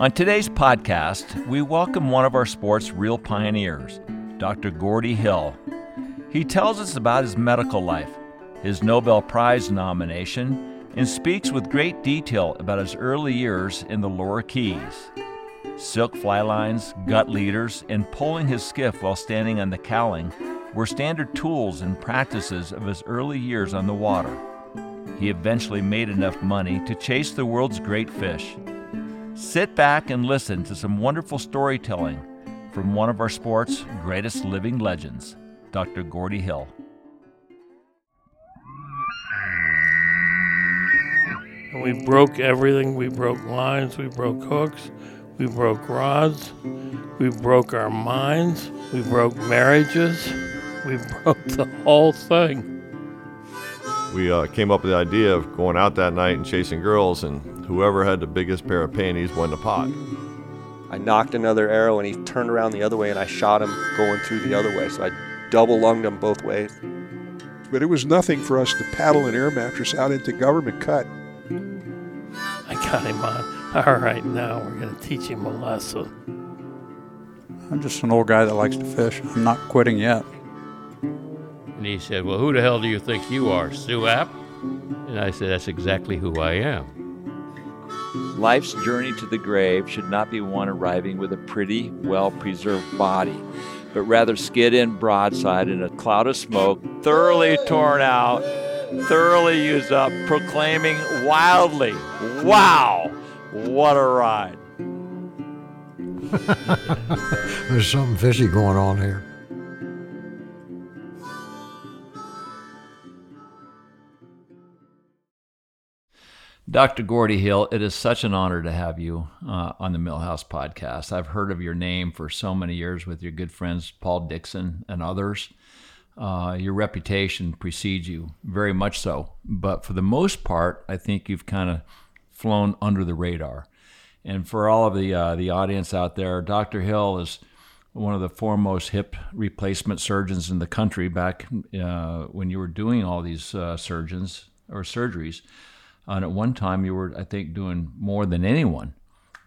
On today's podcast, we welcome one of our sport's real pioneers, Dr. Gordy Hill. He tells us about his medical life, his Nobel Prize nomination, and speaks with great detail about his early years in the lower keys. Silk fly lines, gut leaders, and pulling his skiff while standing on the cowling were standard tools and practices of his early years on the water. He eventually made enough money to chase the world's great fish. Sit back and listen to some wonderful storytelling from one of our sport's greatest living legends, Dr. Gordy Hill. We broke everything. We broke lines, we broke hooks, we broke rods, we broke our minds, we broke marriages, we broke the whole thing. We uh, came up with the idea of going out that night and chasing girls, and whoever had the biggest pair of panties won the pot. I nocked another arrow and he turned around the other way and I shot him going through the other way. So I double lunged him both ways. But it was nothing for us to paddle an air mattress out into government cut. I got him on. All right, now we're going to teach him a lesson. I'm just an old guy that likes to fish. I'm not quitting yet. And he said, Well, who the hell do you think you are, Sue App? And I said, That's exactly who I am. Life's journey to the grave should not be one arriving with a pretty, well preserved body, but rather skid in broadside in a cloud of smoke, thoroughly torn out, thoroughly used up, proclaiming wildly, Wow, what a ride! There's something fishy going on here. Dr. Gordy Hill, it is such an honor to have you uh, on the Millhouse podcast. I've heard of your name for so many years with your good friends Paul Dixon and others. Uh, your reputation precedes you very much so, but for the most part, I think you've kind of flown under the radar. And for all of the uh, the audience out there, Dr. Hill is one of the foremost hip replacement surgeons in the country. Back uh, when you were doing all these uh, surgeons or surgeries. And at one time, you were, I think, doing more than anyone.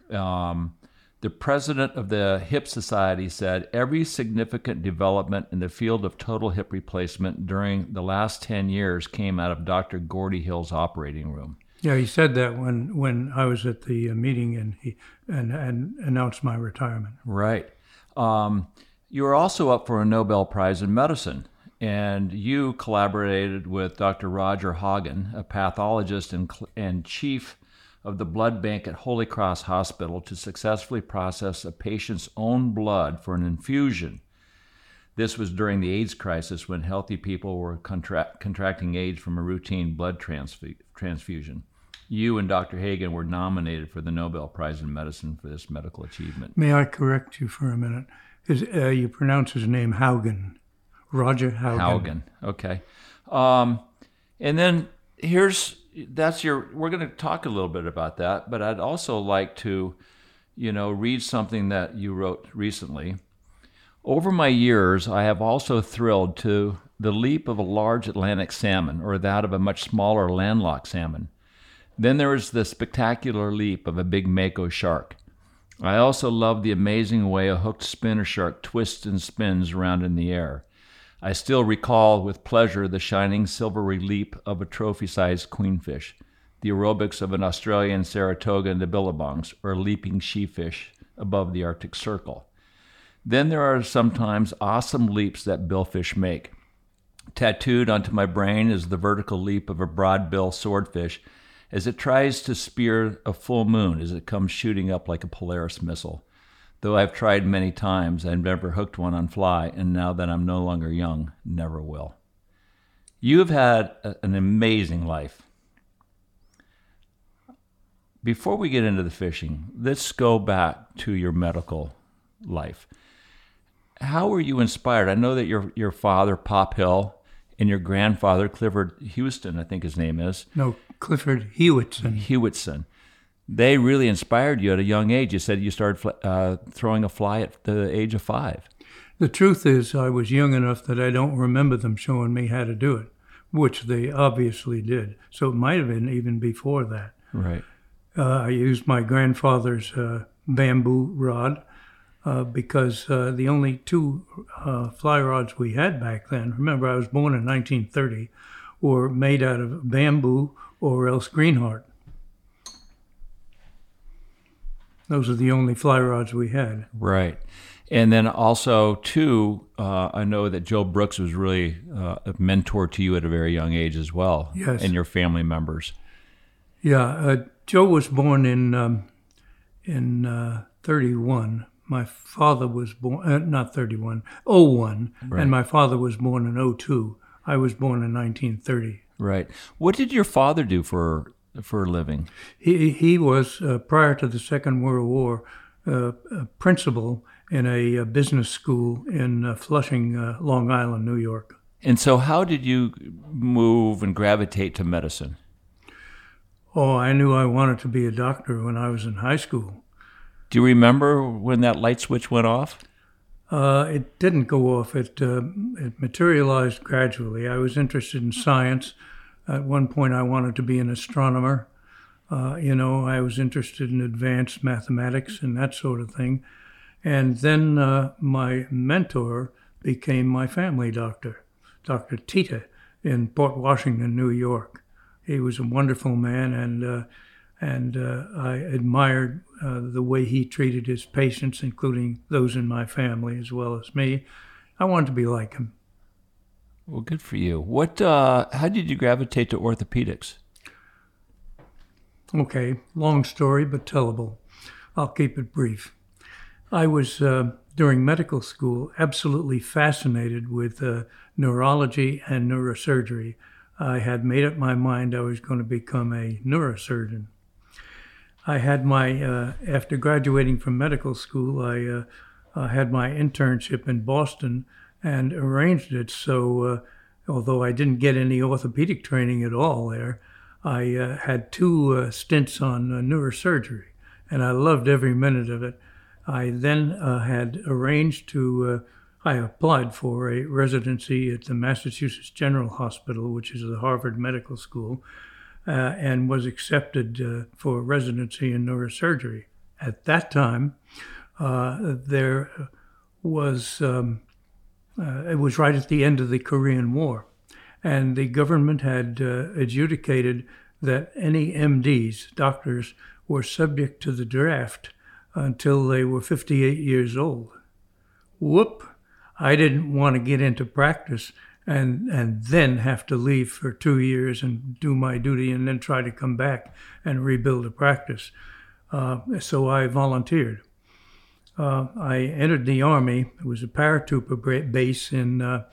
Um, the president of the Hip Society said every significant development in the field of total hip replacement during the last 10 years came out of Dr. Gordy Hill's operating room. Yeah, he said that when, when I was at the uh, meeting and he and, and announced my retirement. Right. Um, you were also up for a Nobel Prize in medicine and you collaborated with Dr. Roger Hagen, a pathologist and, and chief of the blood bank at Holy Cross Hospital, to successfully process a patient's own blood for an infusion. This was during the AIDS crisis when healthy people were contra- contracting AIDS from a routine blood transf- transfusion. You and Dr. Hagen were nominated for the Nobel Prize in Medicine for this medical achievement. May I correct you for a minute? Uh, you pronounce his name Haugen. Roger Haugen. Haugen. Okay. Um, and then here's that's your. We're going to talk a little bit about that, but I'd also like to, you know, read something that you wrote recently. Over my years, I have also thrilled to the leap of a large Atlantic salmon or that of a much smaller landlocked salmon. Then there is the spectacular leap of a big mako shark. I also love the amazing way a hooked spinner shark twists and spins around in the air. I still recall with pleasure the shining silvery leap of a trophy sized queenfish, the aerobics of an Australian Saratoga in the billabongs, or leaping sheefish above the Arctic Circle. Then there are sometimes awesome leaps that billfish make. Tattooed onto my brain is the vertical leap of a broad-bill swordfish as it tries to spear a full moon as it comes shooting up like a Polaris missile. Though I've tried many times, I've never hooked one on fly, and now that I'm no longer young, never will. You have had a, an amazing life. Before we get into the fishing, let's go back to your medical life. How were you inspired? I know that your your father, Pop Hill, and your grandfather, Clifford Houston, I think his name is. No, Clifford Hewitson. Hewitson they really inspired you at a young age. You said you started uh, throwing a fly at the age of five. The truth is, I was young enough that I don't remember them showing me how to do it, which they obviously did. So it might have been even before that. Right. Uh, I used my grandfather's uh, bamboo rod uh, because uh, the only two uh, fly rods we had back then, remember I was born in 1930, were made out of bamboo or else greenheart. Those are the only fly rods we had. Right. And then also, too, uh, I know that Joe Brooks was really uh, a mentor to you at a very young age as well, Yes. and your family members. Yeah, uh, Joe was born in um, in uh, 31. My father was born uh, not 31, 01, Right. and my father was born in 02. I was born in 1930. Right. What did your father do for for a living? He he was uh, prior to the Second World War uh, a principal in a, uh business school in uh, Flushing, uh, Long Island, New York. And so, how did you move and gravitate to medicine? Oh, I knew I wanted to be a doctor when I was in high school. Do you remember when that light switch went off? Uh, it didn't go off. It uh, it materialized gradually. I was interested in science. At one point, I wanted to be an astronomer. Uh, you know, I was interested in advanced mathematics and that sort of thing. And then uh, my mentor became my family doctor, Dr. Tita, in Port Washington, New York. He was a wonderful man, and uh, and uh, I admired uh, the way he treated his patients, including those in my family as well as me. I wanted to be like him. Well, good for you. What? Uh, how did you gravitate to orthopedics? Okay, long story, but tellable. I'll keep it brief. I was, uh, during medical school, absolutely fascinated with uh, neurology and neurosurgery. I had made up my mind I was going to become a neurosurgeon. I had my, uh, after graduating from medical school, I uh, uh, had my internship in Boston and arranged it so, uh, although I didn't get any orthopedic training at all there, I uh, had two uh, stints on uh, neurosurgery, and I loved every minute of it. I then uh, had arranged to, I applied for a residency at the Massachusetts General Hospital, which is the Harvard Medical School, and was accepted for residency in neurosurgery. At that time, there was, um, uh, it was right at the end of the Korean War and the government had uh, adjudicated that any MDs, doctors, were subject to the draft until they were 58 years old. Whoop! I didn't want to get into practice and and then have to leave for two years and do my duty and then try to come back and rebuild a practice. Uh, so I volunteered. Uh, I entered the army. It was a paratrooper base in uh,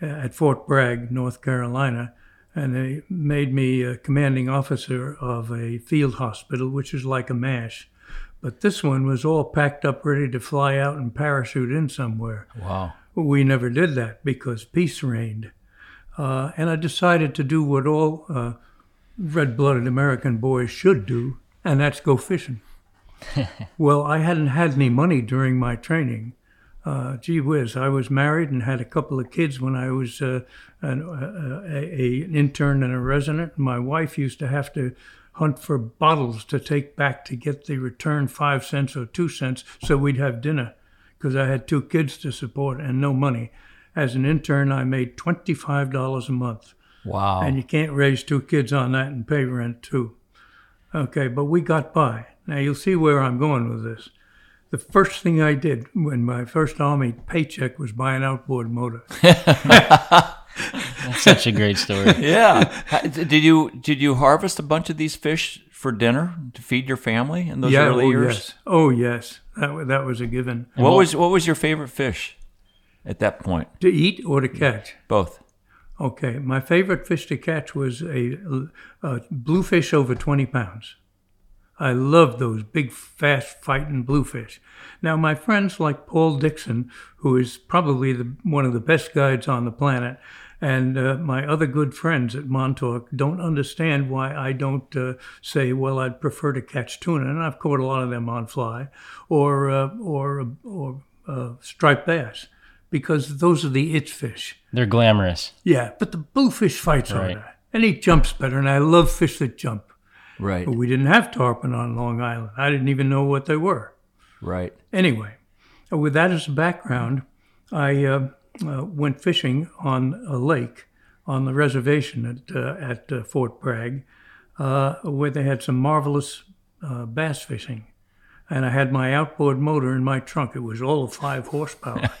at Fort Bragg, North Carolina, and they made me a commanding officer of a field hospital, which is like a MASH. But this one was all packed up, ready to fly out and parachute in somewhere. Wow. We never did that because peace reigned. Uh, and I decided to do what all uh, red blooded American boys should do, and that's go fishing. well, I hadn't had any money during my training. Uh, gee whiz, I was married and had a couple of kids when I was uh, an, uh, a, a, an intern and a resident. My wife used to have to hunt for bottles to take back to get the return five cents or two cents so we'd have dinner because I had two kids to support and no money. As an intern, I made $25 a month. Wow. And you can't raise two kids on that and pay rent too. Okay, but we got by. Now you'll see where I'm going with this. The first thing I did when my first Army paycheck was buy an outboard motor. That's such a great story. yeah. Did you did you harvest a bunch of these fish for dinner to feed your family in those yeah, early oh, years? Yes. Oh yes, that that was a given. What was what was your favorite fish at that point? To eat or to catch? Both. Okay, my favorite fish to catch was a, a bluefish over 20 pounds. I loved those big, fast fighting bluefish. Now, my friends like Paul Dixon, who is probably the, one of the best guides on the planet, and uh, my other good friends at Montauk don't understand why I don't uh, say, well, I'd prefer to catch tuna, and I've caught a lot of them on fly, or uh, or or uh, striped bass, because those are the it fish. They're glamorous. Yeah, but the bluefish fights Right. harder, and he jumps better, and I love fish that jump. Right. But we didn't have tarpon on Long Island. I didn't even know what they were. Right. Anyway, with that as a background, I uh, uh, went fishing on a lake on the reservation at uh, at uh, Fort Bragg, uh, where they had some marvelous uh, bass fishing, and I had my outboard motor in my trunk. It was all of five horsepower.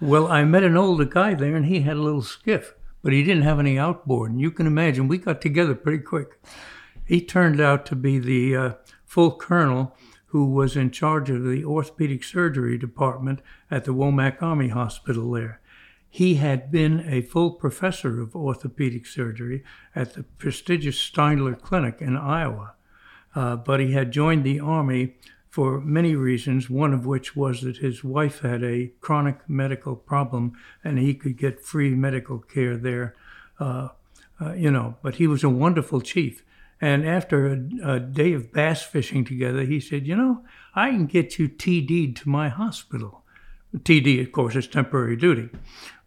well, I met an older guy there, and he had a little skiff, but he didn't have any outboard. And you can imagine we got together pretty quick. He turned out to be the uh, full colonel who was in charge of the orthopedic surgery department at the Womack Army Hospital there. He had been a full professor of orthopedic surgery at the prestigious Steindler Clinic in Iowa, uh, but he had joined the Army for many reasons, one of which was that his wife had a chronic medical problem and he could get free medical care there. Uh, uh, you know, but he was a wonderful chief. And after a, a, day of bass fishing together, he said, You know, I can get you TD'd to my hospital. TD, of course, is temporary duty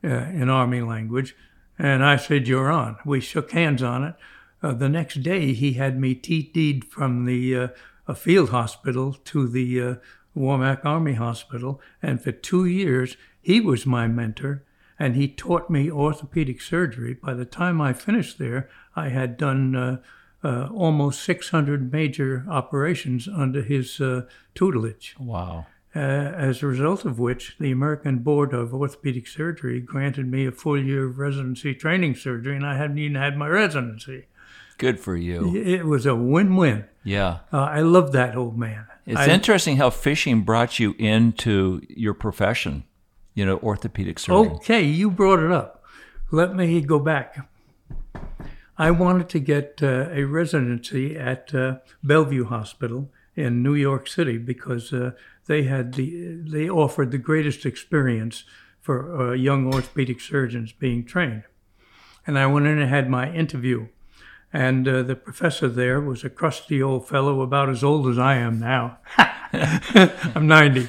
uh, in Army language. And I said, You're on. We shook hands on it. Uh, the next day, he had me TD'd from the uh, a field hospital to the uh, Womack Army Hospital. And for two years, he was my mentor and he taught me orthopedic surgery. By the time I finished there, I had done uh, uh, almost 600 major operations under his uh, tutelage. Wow. Uh, as a result of which, the American Board of Orthopedic Surgery granted me a full year of residency training surgery, and I hadn't even had my residency. Good for you. It was a win win. Yeah. Uh, I love that old man. It's I, interesting how fishing brought you into your profession, you know, orthopedic surgery. Okay, you brought it up. Let me go back. I wanted to get uh, a residency at uh, Bellevue Hospital in New York City because uh, they had the they offered the greatest experience for uh, young orthopedic surgeons being trained. And I went in and had my interview, and uh, the professor there was a crusty old fellow about as old as I am now. I'm 90.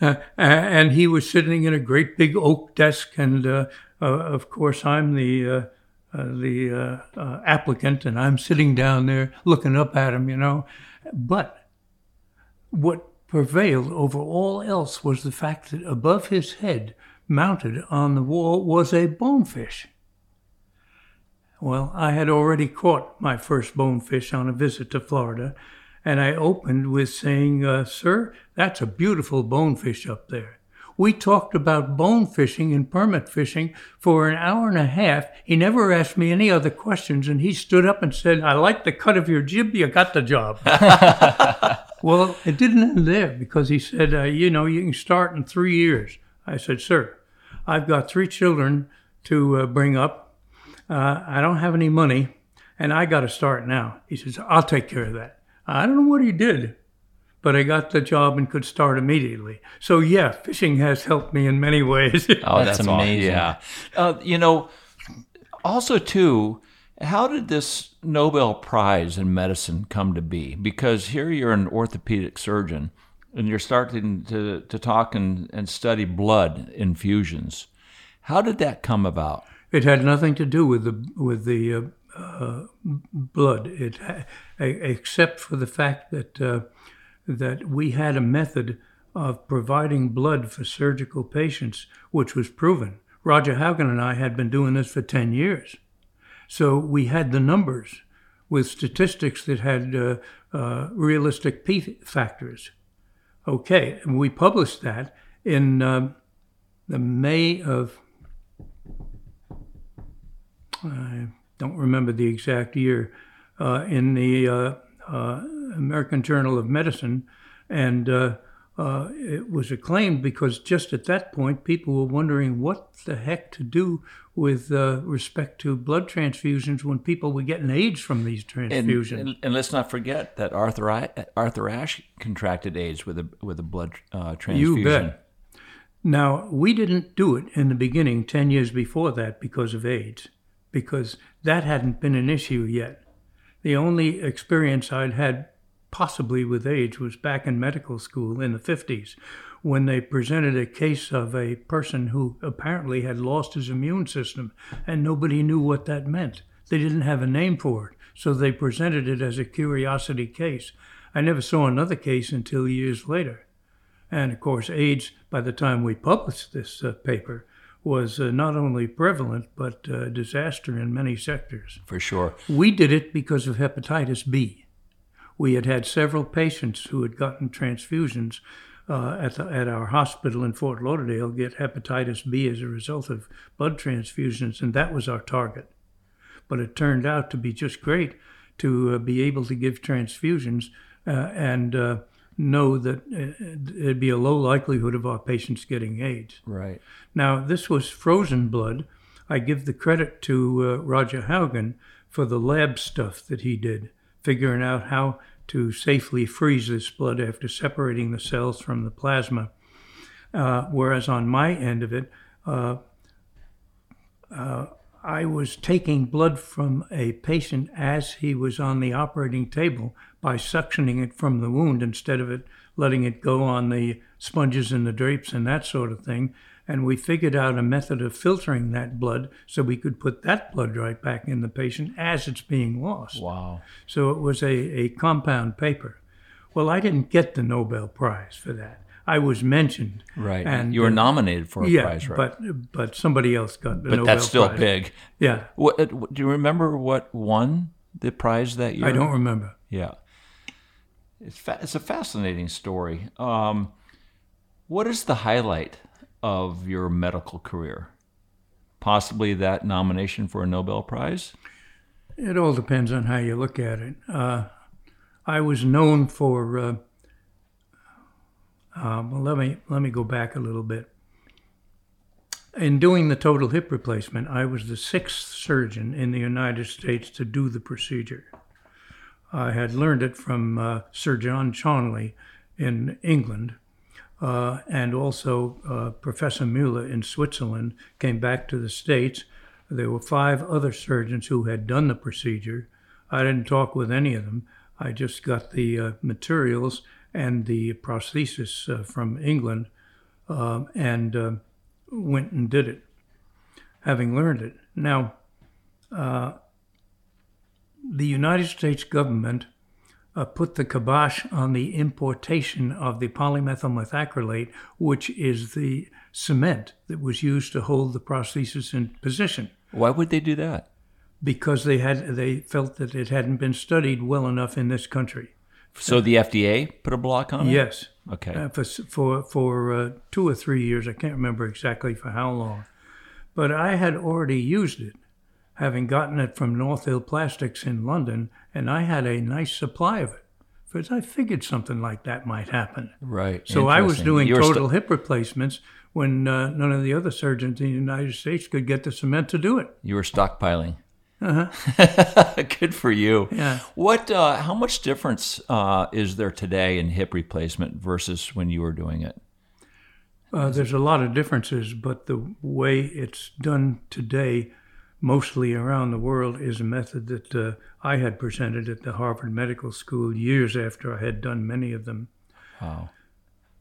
Uh, and he was sitting in a great big oak desk, and of course I'm the uh, the uh, uh, applicant, and I'm sitting down there looking up at him, you know. But what prevailed over all else was the fact that above his head, mounted on the wall, was a bonefish. Well, I had already caught my first bonefish on a visit to Florida, and I opened with saying, uh, Sir, that's a beautiful bonefish up there. We talked about bone fishing and permit fishing for an hour and a half. He never asked me any other questions, and he stood up and said, I like the cut of your jib. You got the job. well, it didn't end there because he said, uh, You know, you can start in three years. I said, Sir, I've got three children to uh, bring up. Uh, I don't have any money, and I got to start now. He says, I'll take care of that. I don't know what he did but I got the job and could start immediately. So yeah, fishing has helped me in many ways. oh, that's, that's amazing. Yeah, uh, you know, also too, how did this Nobel Prize in medicine come to be? Because here you're an orthopedic surgeon, and you're starting to to talk and, and study blood infusions. How did that come about? It had nothing to do with the with the uh, uh, blood. It except for the fact that uh, that we had a method of providing blood for surgical patients, which was proven. Roger Haugen and I had been doing this for 10 years. So we had the numbers with statistics that had uh, uh, realistic P factors. Okay, and we published that in uh, the May of, I don't remember the exact year, uh, in the uh, uh, American Journal of Medicine, and uh, uh, it was acclaimed because just at that point, people were wondering what the heck to do with uh, respect to blood transfusions when people were getting AIDS from these transfusions. And, and, and let's not forget that Arthur, Arthur Ashe contracted AIDS with a with a blood uh, transfusion. You bet. Now we didn't do it in the beginning, ten years before that, because of AIDS, because that hadn't been an issue yet. The only experience I'd had possibly with AIDS was back in medical school in the 50s when they presented a case of a person who apparently had lost his immune system and nobody knew what that meant. They didn't have a name for it, so they presented it as a curiosity case. I never saw another case until years later. And of course, AIDS, by the time we published this uh, paper, was uh, not only prevalent but uh, disaster in many sectors. For sure. We did it because of hepatitis B. We had had several patients who had gotten transfusions uh, at, the, at our hospital in Fort Lauderdale get hepatitis B as a result of blood transfusions, and that was our target. But it turned out to be just great to uh, be able to give transfusions uh, and uh, know that uh, it'd be a low likelihood of our patients getting AIDS. Right. Now, this was frozen blood. I give the credit to uh, Roger Haugen for the lab stuff that he did, figuring out how to safely freeze this blood after separating the cells from the plasma. Uh, whereas on my end of it, uh, uh, I was taking blood from a patient as he was on the operating table by suctioning it from the wound instead of it letting it go on the sponges and the drapes and that sort of thing. And we figured out a method of filtering that blood so we could put that blood right back in the patient as it's being lost. Wow. So it was a, a compound paper. Well, I didn't get the Nobel Prize for that. I was mentioned. Right. And, you were uh, nominated for a yeah, prize, right? but but somebody else got the Nobel Prize. but Nobel that's still Prize. big. Yeah, What, uh, do you remember what won the prize that year? I don't remember. Yeah. It's fa- it's a fascinating story. Um, what is the highlight of your medical career? Possibly that nomination for a Nobel Prize. It all depends on how you look at it. Uh, I was known for. Uh, uh, well, let me let me go back a little bit. In doing the total hip replacement, I was the sixth surgeon in the United States to do the procedure. I had learned it from uh, Sir John Charnley in England, uh, and also uh, Professor Mueller in Switzerland came back to the States. There were five other surgeons who had done the procedure. I didn't talk with any of them. I just got the uh, materials and the prosthesis uh, from England um, and uh, went and did it, having learned it. Now, uh, the United States government uh, put the kibosh on the importation of the polymethyl methacrylate, which is the cement that was used to hold the prosthesis in position, Why would they do that? because they had they felt that it hadn't been studied well enough in this country. So the FDA put a block on it. Yes. Okay. Uh, for for for uh, two or three years. I can't remember exactly for how long, but I had already used it, having gotten it from North Hill Plastics in London, and I had a nice supply of it. Because I figured something like that might happen. Right. So I was doing You were st- total hip replacements when uh, none of the other surgeons in the United States could get the cement to do it. You were stockpiling. Uh-huh. Good for you. Yeah. What? Uh, how much difference uh, is there today in hip replacement versus when you were doing it? Uh, there's a lot of differences, but the way it's done today, mostly around the world, is a method that uh, I had presented at the Harvard Medical School years after I had done many of them. Wow.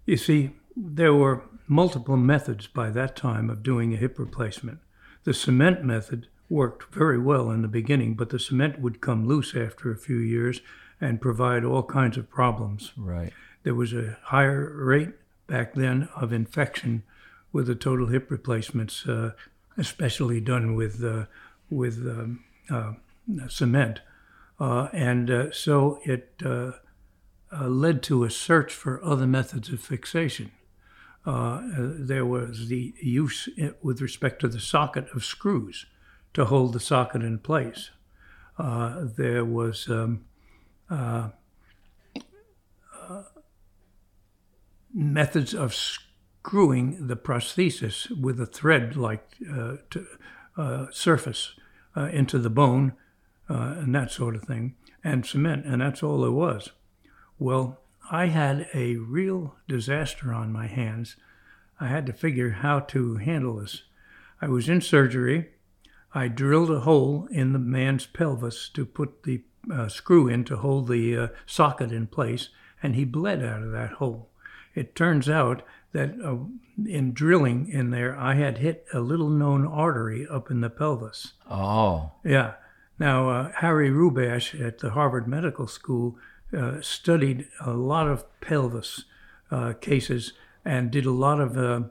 You see, there were multiple methods by that time of doing a hip replacement. The cement method worked very well in the beginning, but the cement would come loose after a few years and provide all kinds of problems. Right. There was a higher rate back then of infection with the total hip replacements, uh, especially done with uh, with um, uh, cement, uh, and so it led to a search for other methods of fixation. There was the use with respect to the socket of screws to hold the socket in place. There was um, methods of screwing the prosthesis with a thread-like uh, uh, surface uh, into the bone uh, and that sort of thing, and cement, and that's all there was. Well, I had a real disaster on my hands. I had to figure how to handle this. I was in surgery. I drilled a hole in the man's pelvis to put the uh, screw in to hold the uh, socket in place, and he bled out of that hole. It turns out that uh, in drilling in there, I had hit a little known artery up in the pelvis. Oh. Yeah. Now, uh, Harry Rubash at the Harvard Medical School uh, studied a lot of pelvis uh, cases and did a lot of uh,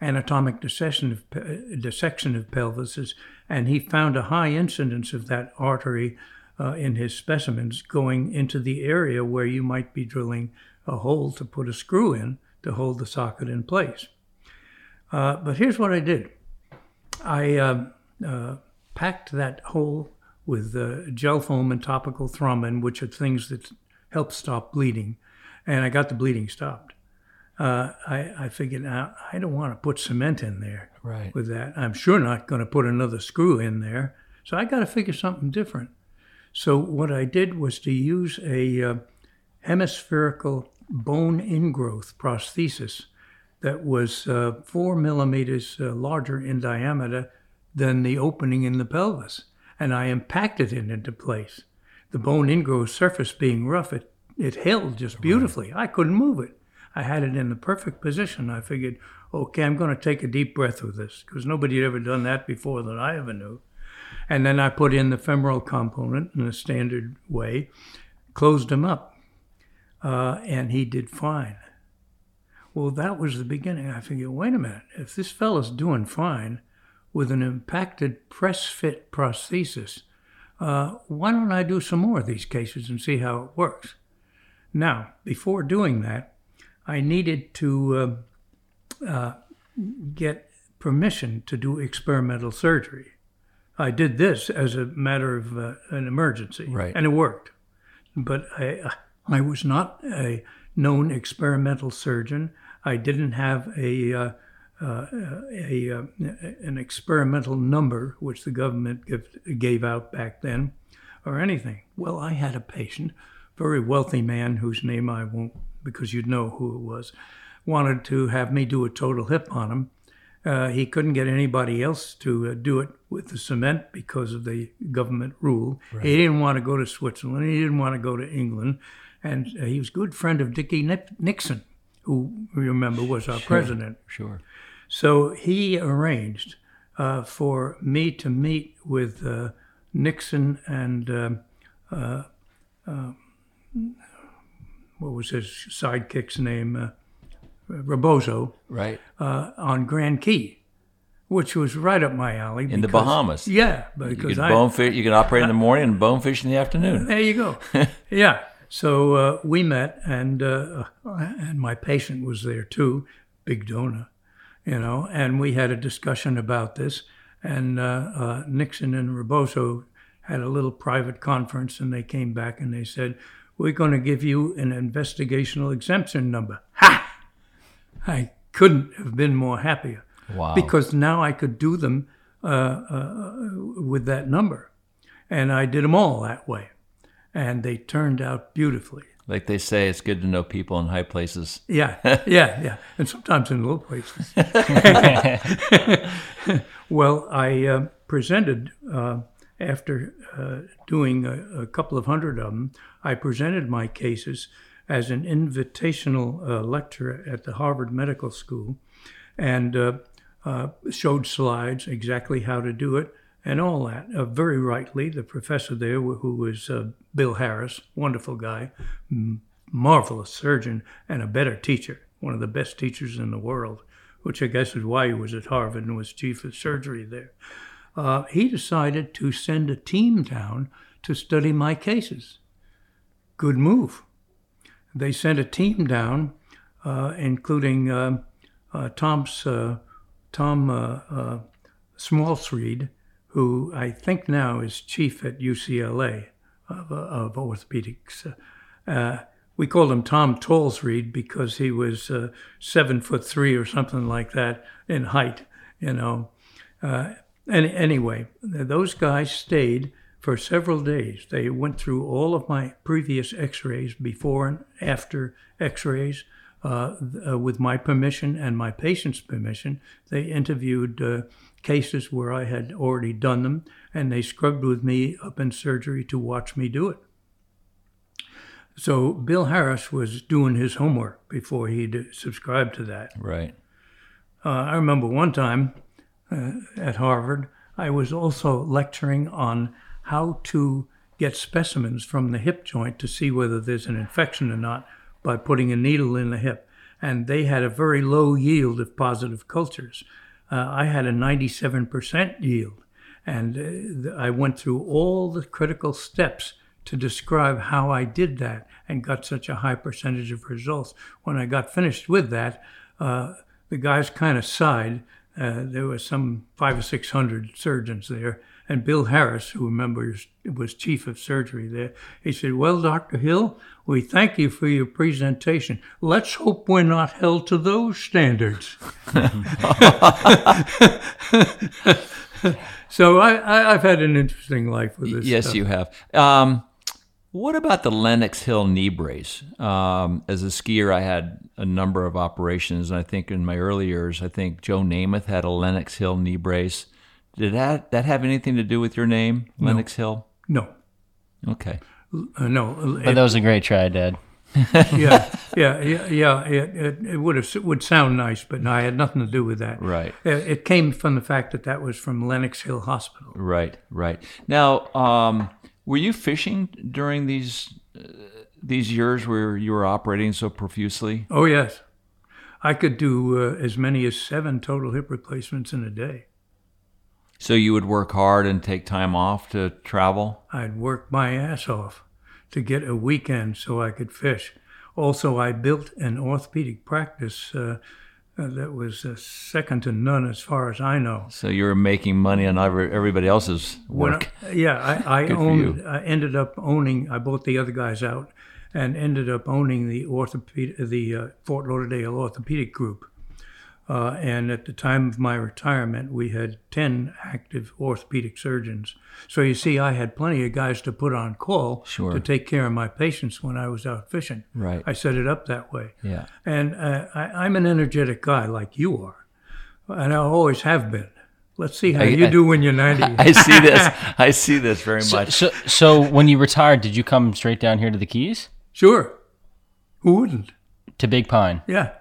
anatomic dissection of, pe- dissection of pelvises, and he found a high incidence of that artery uh, in his specimens going into the area where you might be drilling a hole to put a screw in to hold the socket in place. Uh, but here's what I did I uh, uh, packed that hole with uh, gel foam and topical thrombin, which are things that help stop bleeding, and I got the bleeding stopped. Uh, I, I figured now I don't want to put cement in there Right. with that. I'm sure not going to put another screw in there, so I got to figure something different. So what I did was to use a uh, hemispherical bone ingrowth prosthesis that was uh, four millimeters uh, larger in diameter than the opening in the pelvis, and I impacted it into place. The bone ingrowth surface being rough, it, it held just beautifully. I couldn't move it. I had it in the perfect position. I figured, okay, I'm going to take a deep breath with this because nobody had ever done that before that I ever knew. And then I put in the femoral component in a standard way, closed them up, uh, and he did fine. Well, that was the beginning. I figured, wait a minute, if this fellow's doing fine with an impacted press fit prosthesis, uh, why don't I do some more of these cases and see how it works? Now, before doing that, I needed to uh, uh, get permission to do experimental surgery. I did this as a matter of uh, an emergency, Right. and it worked. But I, I was not a known experimental surgeon. I didn't have a, uh, uh, a, uh, an experimental number, which the government give, gave out back then, or anything. Well, I had a patient, very wealthy man whose name I won't, because you'd know who it was, wanted to have me do a total hip on him. Uh, he couldn't get anybody else to uh, do it with the cement because of the government rule. He didn't want to go to Switzerland. He didn't want to go to England. And uh, he was a good friend of Dickie Nixon, who, you remember, was our president. Sure. So he arranged uh, for me to meet with uh, Nixon and um uh, uh, what was his sidekick's name? Uh, Rebozo Right. uh, on Grand Cay, which was right up my alley. In the Bahamas. Yeah, You because can I, bonefish. You can operate in the morning and bonefish in the afternoon. there you go. yeah. So uh, we met, and uh, and my patient was there too, big donor, you know, and we had a discussion about this. And uh, uh, Nixon and Rebozo had a little private conference, and they came back and they said, "We're going to give you an investigational exemption number." Ha! I couldn't have been more happier Wow. because now I could do them uh, uh, with that number. And I did them all that way. And they turned out beautifully. like they say, it's good to know people in high places. Yeah, yeah, yeah. And sometimes in low places. well, I uh, presented, uh, after uh, doing a, a couple of hundred of them, I presented my cases as an invitational uh, lecture at the Harvard Medical School and uh, uh, showed slides exactly how to do it and all that. Uh, very rightly, the professor there, who was uh, Bill Harris, wonderful guy, marvelous surgeon, and a better teacher, one of the best teachers in the world, which I guess is why he was at Harvard and was chief of surgery there. Uh, he decided to send a team down to study my cases. Good move. They sent a team down, uh, including um uh, Tom's, uh, Tom uh, Schmalzried, who I think now is chief at UCLA of, of orthopedics. Uh, we called him Tom Tallsreed because he was uh, seven foot three or something like that in height, you know. Uh, and anyway, those guys stayed for several days. They went through all of my previous X-rays, before and after X-rays, uh, uh, with my permission and my patient's permission. They interviewed uh, cases where I had already done them, and they scrubbed with me up in surgery to watch me do it. So Bill Harris was doing his homework before he subscribed to that. Right. Uh, I remember one time uh, at Harvard, I was also lecturing on how to get specimens from the hip joint to see whether there's an infection or not by putting a needle in the hip. And they had a very low yield of positive cultures. Uh, I had a 97% yield. And uh, I went through all the critical steps to describe how I did that and got such a high percentage of results. When I got finished with that, uh, the guys kind of sighed. Uh, there were some five or six hundred surgeons there, and Bill Harris, who remembers was chief of surgery there, he said, "Well, Doctor Hill, we thank you for your presentation. Let's hope we're not held to those standards." so I, I've had an interesting life with this. Yes, stuff. you have. Um, what about the Lenox Hill knee brace? Um, as a skier, I had a number of operations. And I think in my early years, I think Joe Namath had a Lenox Hill knee brace. Did that that have anything to do with your name, No. Lenox Hill? No, Okay. uh, no. But that was a great try, Dad. yeah, yeah, yeah, yeah. It, it, it would have it would sound nice, but no, I had nothing to do with that. Right. It, it came from the fact that that was from Lenox Hill Hospital. Right, right. Now, um, were you fishing during these uh, these years where you were operating so profusely? Oh yes, I could do uh, as many as seven total hip replacements in a day. So you would work hard and take time off to travel? I'd work my ass off to get a weekend so I could fish. Also, I built an orthopedic practice uh, uh, that was uh, second to none as far as I know. So you were making money on everybody else's work. I- yeah, I, I owned. I ended up owning. I bought the other guys out, and ended up owning the orthopedic, the uh, Fort Lauderdale Orthopedic Group. Uh, and at the time of my retirement, we had ten active orthopedic surgeons. So you see, I had plenty of guys to put on call Sure. to take care of my patients when I was out fishing. Right. I set it up that way. Yeah. And uh, I, I'm an energetic guy like you are, and I always have been. Let's see how I- you I- do when you're 90. I see this. I see this very So, much. so, so when you retired, did you come straight down here to the Keys? Sure. Who wouldn't? To Big Pine? Yeah.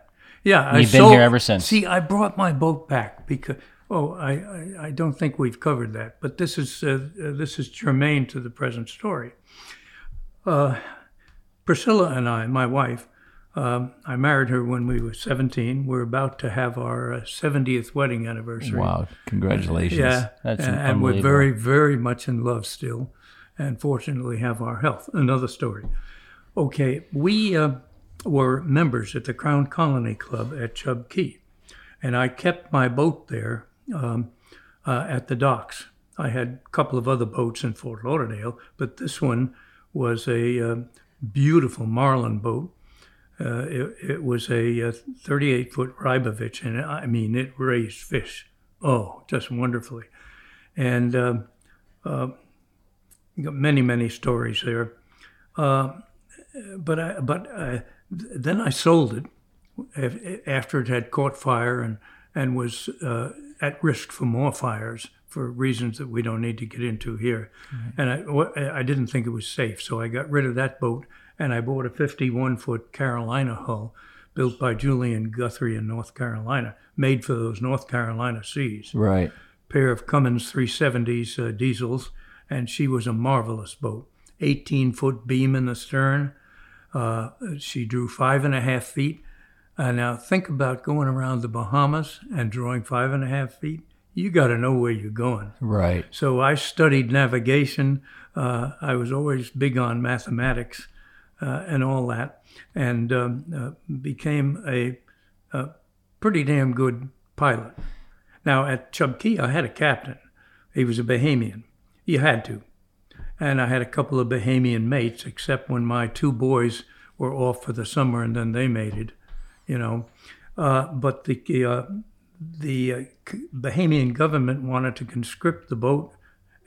Yeah. I You've been sold- here ever since. See, I brought my boat back because, oh, I, I, I don't think we've covered that, but this is, uh, uh, this is germane to the present story. Uh, Priscilla and I, my wife, um, I married her when we were 17. We're about to have our uh, 70th wedding anniversary. Wow. Congratulations. Yeah, That's and, and we're very, very much in love still, and fortunately have our health. Another story. Okay, we uh, were members at the Crown Colony Club at Chub Cay, and I kept my boat there um, uh, at the docks. I had a couple of other boats in Fort Lauderdale, but this one was a uh, beautiful marlin boat. Uh, it, it was a 38 foot Rybovich, and I mean, it raised fish. Oh, just wonderfully. And uh, got many, many stories there. Uh, but I, but uh, then I sold it after it had caught fire and, and was uh, at risk for more fires for reasons that we don't need to get into here. And I, I didn't think it was safe, so I got rid of that boat and I bought a 51 foot Carolina hull built by Julian Guthrie in North Carolina, made for those North Carolina seas Right. pair of Cummins 370s uh, diesels, and she was a marvelous boat. 18 foot beam in the stern. Uh, she drew five and a half feet. Uh, now think about going around the Bahamas and drawing five and a half feet. You got to know where you're going. Right. So I studied navigation. Uh, I was always big on mathematics uh, and all that, and um, uh, became a, a pretty damn good pilot. Now at Chub Cay, I had a captain. He was a Bahamian. You had to. And I had a couple of Bahamian mates, except when my two boys were off for the summer and then they mated, you know. Uh, but the uh, the uh, Bahamian government wanted to conscript the boat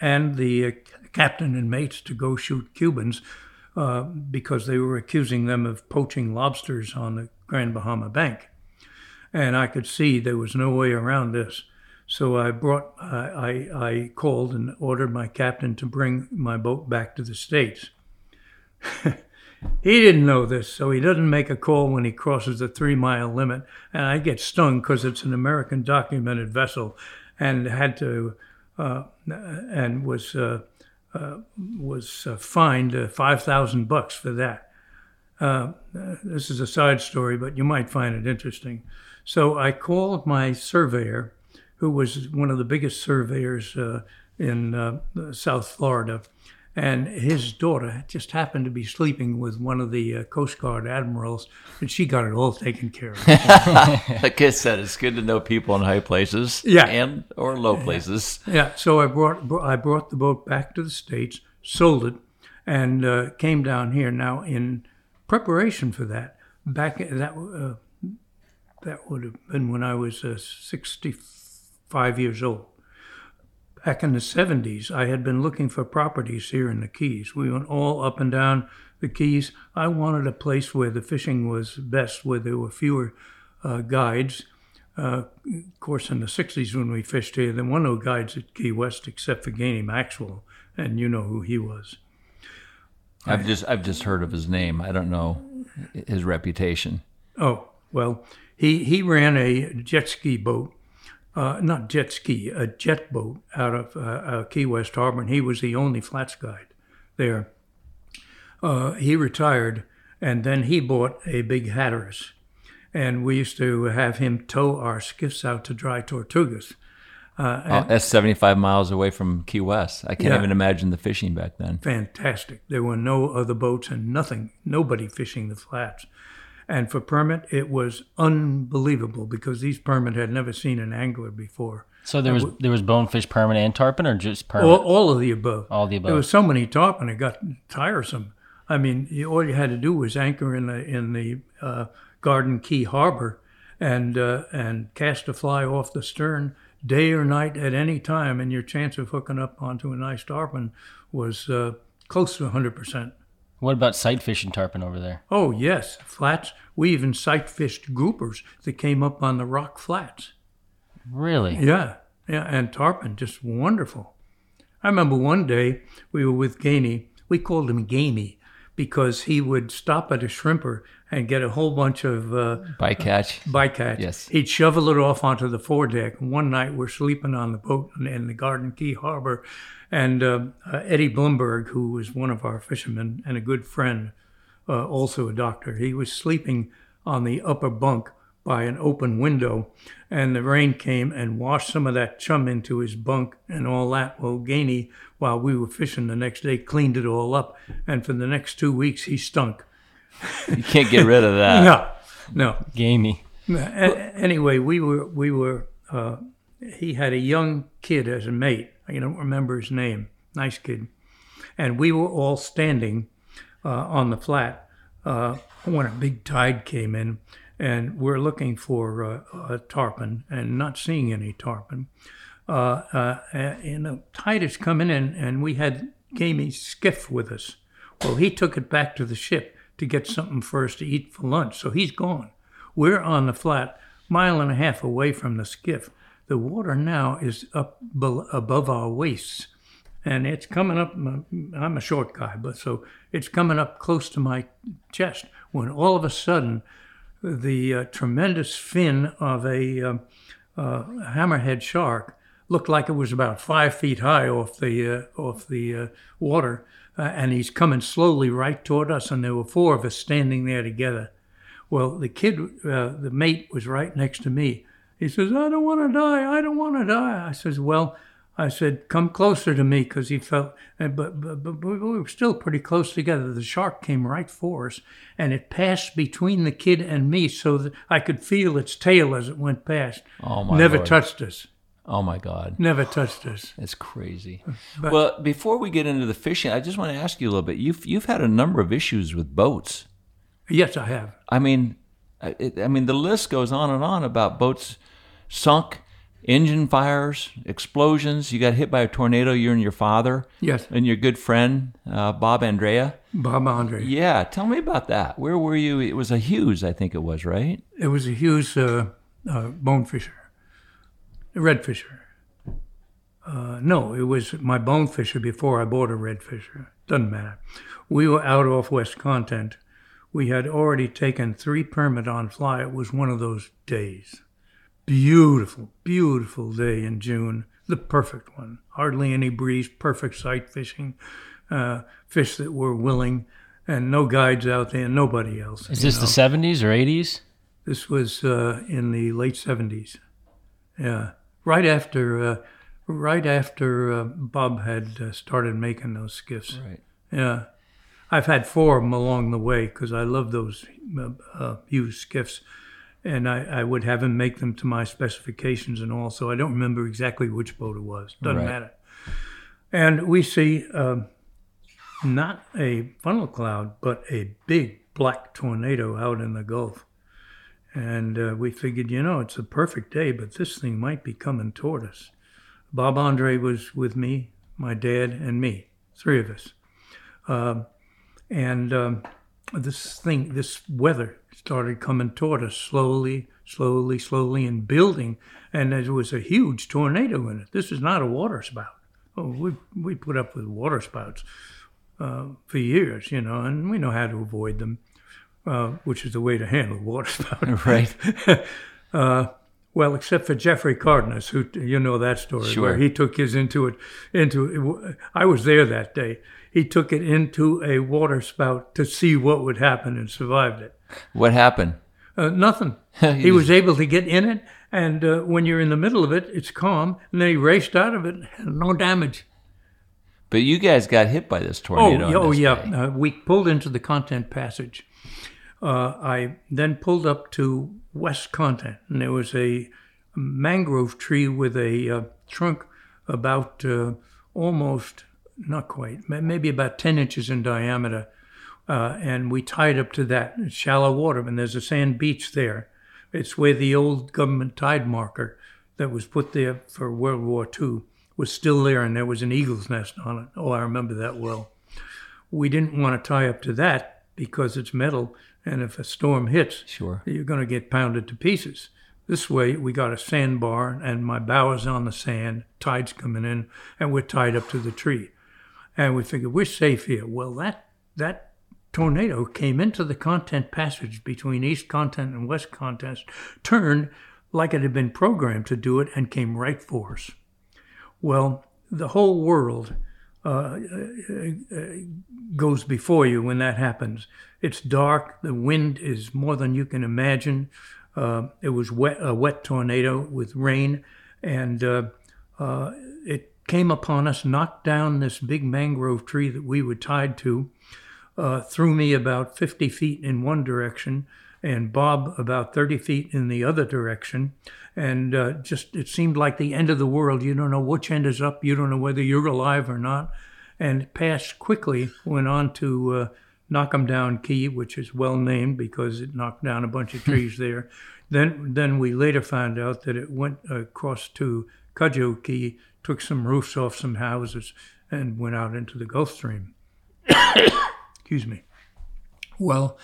and the uh, captain and mates to go shoot Cubans uh, because they were accusing them of poaching lobsters on the Grand Bahama Bank. And I could see there was no way around this. So I brought, I, I, I called and ordered my captain to bring my boat back to the States. he didn't know this, so he doesn't make a call when he crosses the three mile limit. And I get stung because it's an American documented vessel and had to, uh, and was uh, uh, was uh, fined uh, five thousand bucks for that. Uh, this is a side story, but you might find it interesting. So I called my surveyor, who was one of the biggest surveyors uh, in uh, South Florida, and his daughter just happened to be sleeping with one of the uh, Coast Guard admirals, and she got it all taken care of. like I said, it's good to know people in high places, Yeah. and or low places. Yeah, so I brought br- I brought the boat back to the states, sold it, and uh, came down here. Now, in preparation for that, back that uh, that would have been when I was uh, sixty-five years old. Back in the seventies, I had been looking for properties here in the Keys. We went all up and down the Keys. I wanted a place where the fishing was best, where there were fewer uh, guides. Uh, of course, in the 60s when we fished here, there were no guides at Key West except for Gainey Maxwell, and you know who he was. I've just I've just heard of his name. I don't know his reputation. Oh, well, he, he ran a jet ski boat, uh, not jet ski, a jet boat out of uh, uh, Key West Harbor, and he was the only flats guide there. Uh, he retired, and then he bought a big Hatteras, and we used to have him tow our skiffs out to dry Tortugas. Uh, Oh, that's 75 miles away from Key West. I can't Yeah. even imagine the fishing back then. fantastic. There were no other boats and nothing, nobody fishing the flats. And for permit, it was unbelievable because these permit had never seen an angler before. So there was there was bonefish permit and tarpon, or just permanent? All, all of the above. All the above. There was so many tarpon, it got tiresome. I mean, all you had to do was anchor in the in the uh, Garden Key Harbor, and uh, and cast a fly off the stern day or night at any time, and your chance of hooking up onto a nice tarpon was uh, close to 100 percent. What about sight fishing tarpon over there? Oh yes, flats. We even sight fished groupers that came up on the rock flats. Really? Yeah, yeah, and tarpon, just wonderful. I remember one day we were with Gainey. We called him Gamey because he would stop at a shrimper and get a whole bunch of uh, Bycatch. bycatch. Yes. He'd shovel it off onto the foredeck. One night we're sleeping on the boat in, the Garden Key Harbor, and uh, uh, Eddie Blumberg, who was one of our fishermen and a good friend, uh, also a doctor, he was sleeping on the upper bunk by an open window, and the rain came and washed some of that chum into his bunk and all that. Well, Gainey, while we were fishing the next day, cleaned it all up, and for the next two weeks he stunk. You can't get rid of that. No, no. Gamey. A- Anyway, we were we were. Uh, he had a young kid as a mate. I don't remember his name. Nice kid, and we were all standing uh, on the flat uh, when a big tide came in, and we're looking for uh, a tarpon and not seeing any tarpon. Uh, uh, and the tide is coming in, and we had Gamey's skiff with us. Well, he took it back to the ship to get something for us to eat for lunch, so he's gone. We're on the flat, mile and a half away from the skiff. The water now is up above our waists, and it's coming up. I'm a short guy, but so it's coming up close to my chest. When all of a sudden, the uh, tremendous fin of a uh, uh, hammerhead shark looked like it was about five feet high off the uh, off the uh, water, uh, and he's coming slowly right toward us. And there were four of us standing there together. Well, the kid, the mate, was right next to me. He says, "I don't want to die. I don't want to die." I says, "Well." I said, "Come closer to me," because he felt, uh, but, but, but we were still pretty close together. The shark came right for us, and it passed between the kid and me, so that I could feel its tail as it went past. Oh my Never Lord. touched us. Oh my God. Never touched us. That's crazy. But- well, before we get into the fishing, I just want to ask you a little bit. You've you've had a number of issues with boats. Yes, I have. I mean, I, I mean the list goes on and on about boats sunk, engine fires, explosions. You got hit by a tornado. You and your father. Yes. And your good friend uh, Bob Andrea. Bob Andrea. Yeah, tell me about that. Where were you? It was a Hewes, I think it was, right? It was a Hewes uh, uh, bonefisher, a redfisher. Uh, no, it was my bonefisher before I bought a redfisher. Doesn't matter. We were out off West Content. We had already taken three permit on fly. It was one of those days. Beautiful, beautiful day in June, the perfect one. Hardly any breeze, perfect sight fishing, uh, fish that were willing, and no guides out there, nobody else. Is this know. the seventies or eighties? This was uh, in the late seventies. Yeah, right after uh, right after uh, Bob had uh, started making those skiffs. Right. Yeah, I've had four of them along the way because I love those uh, uh, Hewes skiffs, and I, I would have him make them to my specifications and all. So I don't remember exactly which boat it was. Doesn't Right. matter. And we see um not a funnel cloud, but a big black tornado out in the Gulf. And uh, we figured, you know, it's a perfect day, but this thing might be coming toward us. Bob Andre was with me, my dad, and me, three of us. Um, and um, this thing, this weather started coming toward us slowly, slowly, slowly, and building. And there was a huge tornado in it. This is not a water spout. Oh, we, we put up with water spouts uh, for years, you know, and we know how to avoid them, uh, which is the way to handle water spout. Right. uh, well, except for Jeffrey Cardenas, who you know that story, Sure. where he took his into it into. It, I was there that day. He took it into a water spout to see what would happen and survived it. What happened? Uh, nothing. he was able to get in it, and uh, when you're in the middle of it, it's calm. And then he raced out of it, no damage. But you guys got hit by this Oh, tornado. yeah, oh this yeah. Uh, we pulled into the content passage. Uh, I then pulled up to West Content, and there was a mangrove tree with a uh, trunk about uh, almost, not quite, maybe about 10 inches in diameter. Uh, and we tied up to that. Shallow water, and there's a sand beach there. It's where the old government tide marker that was put there for World War II was still there, and there was an eagle's nest on it. Oh, I remember that well. We didn't want to tie up to that because it's metal, and if a storm hits, Sure. you're going to get pounded to pieces. This way, we got a sandbar, and my bow is on the sand, tide's coming in, and we're tied up to the tree. And we figured we're safe here. Well, that that tornado came into the content passage between East Content and West Content, turned like it had been programmed to do it, and came right for us. Well, the whole world uh, goes before you when that happens. It's dark. The wind is more than you can imagine. Uh, it was wet, a wet tornado with rain, and uh, uh, it came upon us, knocked down this big mangrove tree that we were tied to, uh, threw me about 50 feet in one direction, and Bob about 30 feet in the other direction. And uh, just it seemed like the end of the world. You don't know which end is up. You don't know whether you're alive or not. And it passed quickly, went on to uh, Knock'em Down Key, which is well named because it knocked down a bunch of trees there. Then, then we later found out that it went across to Cudjoe Key, took some roofs off some houses, and went out into the Gulf Stream. Excuse me. Well,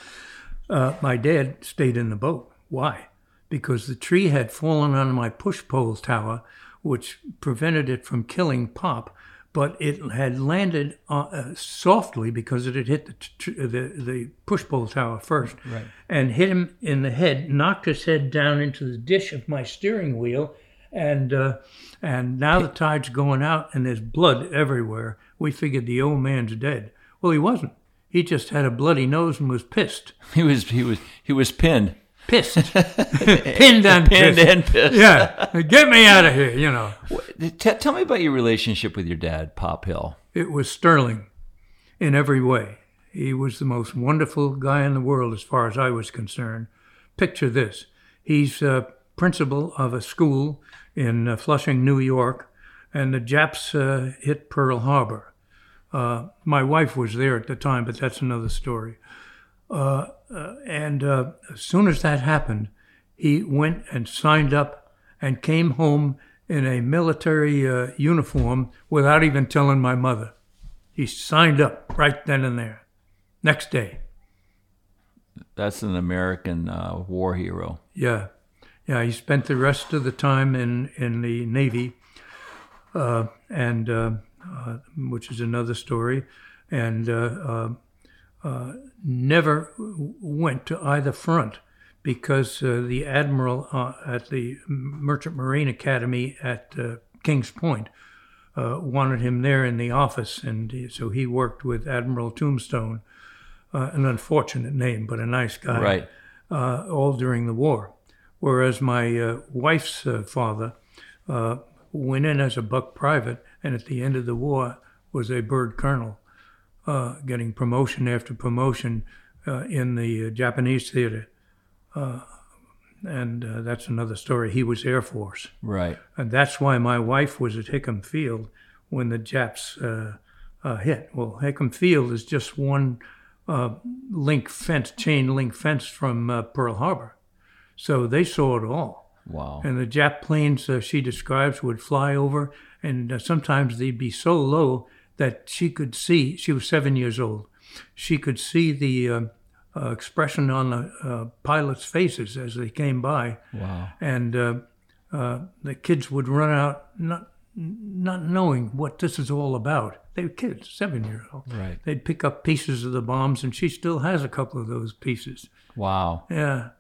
uh, my dad stayed in the boat. Why? Because the tree had fallen on my push pole tower, which prevented it from killing Pop, but it had landed uh, uh, softly because it had hit the, tr- the the push pole tower first, Right. and hit him in the head, knocked his head down into the dish of my steering wheel, and uh, and now the tide's going out and there's blood everywhere. We figured the old man's dead. Well, he wasn't. He just had a bloody nose and was pissed. He was he was he was pinned. Pissed. Pinned and Pinned pissed. and pissed. Yeah. Get me out of here, you know. T- tell me about your relationship with your dad, Pop Hill. It was sterling in every way. He was the most wonderful guy in the world as far as I was concerned. Picture this he's uh, principal of a school in uh, Flushing, New York, and the Japs uh, hit Pearl Harbor. Uh, my wife was there at the time, but that's another story. Uh, uh, and uh, as soon as that happened, he went and signed up and came home in a military uh, uniform without even telling my mother. He signed up right then and there. Next day. That's an American uh, war hero. Yeah. Yeah, he spent the rest of the time in, in the Navy, uh, and uh, uh, which is another story, and uh, uh, uh, never went to either front because uh, the admiral uh, at the Merchant Marine Academy at uh, Kings Point uh, wanted him there in the office, and so he worked with Admiral Tombstone, uh, an unfortunate name, but a nice guy, Right. uh, all during the war. Whereas my uh, wife's uh, father uh, went in as a buck private, and at the end of the war was a bird colonel, uh, getting promotion after promotion uh, in the uh, Japanese theater. Uh, and uh, that's another story. He was Air Force. Right. And that's why my wife was at Hickam Field when the Japs uh, uh, hit. Well, Hickam Field is just one uh, link fence, chain link fence from uh, Pearl Harbor. So they saw it all. Wow. And the Jap planes uh, she describes would fly over, and uh, sometimes they'd be so low that she could see. She was seven years old. She could see the uh, uh, expression on the uh, pilots' faces as they came by, Wow. and uh, uh, the kids would run out not not knowing what this is all about. They were kids, seven years old. Right. They'd pick up pieces of the bombs, and she still has a couple of those pieces. Wow. Yeah,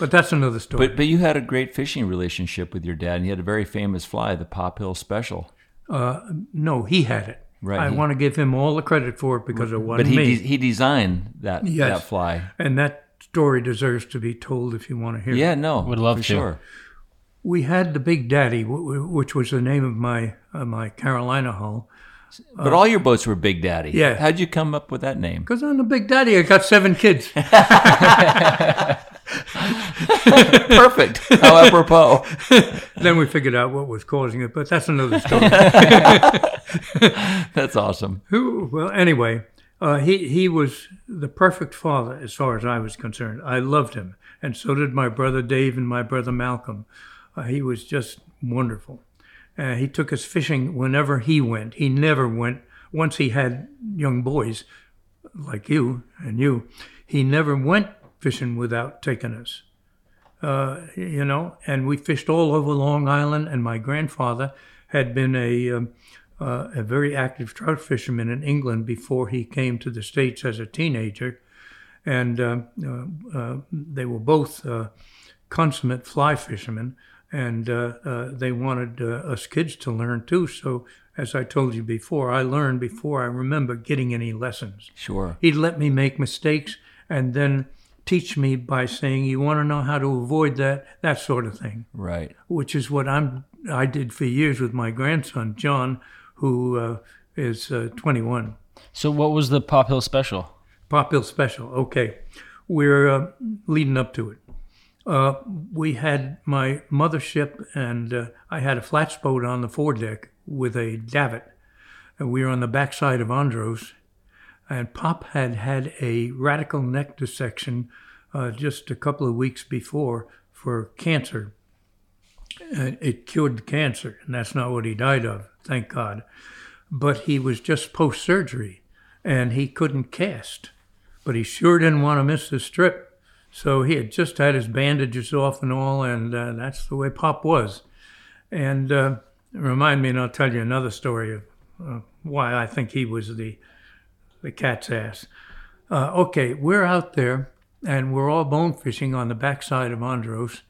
but that's another story. But but you had a great fishing relationship with your dad, and he had a very famous fly, the Pop Hill Special. Uh, no, he had it. Right, I he- want to give him all the credit for it because it But wasn't he me. de- he designed that Yes. that fly. and that story deserves to be told if you want to hear it. Yeah, it. no, Would love for to. sure. We had the Big Daddy, w- w- which was the name of my uh, my Carolina hull. But all your boats were Big Daddy. Yeah. How'd you come up with that name? Because I'm the Big Daddy, I got seven kids. Perfect. How apropos. then we figured out what was causing it, but that's another story. That's awesome. Who? Well, anyway, uh, he he was the perfect father as far as I was concerned. I loved him, and so did my brother Dave and my brother Malcolm. Uh, he was just wonderful. Uh, he took us fishing whenever he went. He never went once he had young boys like you and you. He never went fishing without taking us. Uh, you know, and we fished all over Long Island. And my grandfather had been a um, uh, a very active trout fisherman in England before he came to the States as a teenager. And uh, uh, uh, they were both uh, consummate fly fishermen, and uh, uh, they wanted uh, us kids to learn too. So, as I told you before, I learned before I remember getting any lessons. Sure. He'd let me make mistakes and then teach me by saying, "You want to know how to avoid that, that sort of thing." Right. which is what I'm I did for years with my grandson John, who uh, is uh, 21. So, what was the Pop Hill special? Pop Hill Special. Okay, we're uh, leading up to it. Uh, we had my mothership, and uh, I had a flats boat on the foredeck with a davit, and we were on the backside of Andros. And Pop had had a radical neck dissection uh, just a couple of weeks before for cancer. Uh, it cured the cancer, and that's not what he died of, thank God. But he was just post surgery, and he couldn't cast. But he sure didn't want to miss the strip. So he had just had his bandages off and all, and uh, that's the way Pop was. And uh, remind me, and I'll tell you another story of uh, why I think he was the the cat's ass. Uh, okay, we're out there, and we're all bone fishing on the backside of Andros,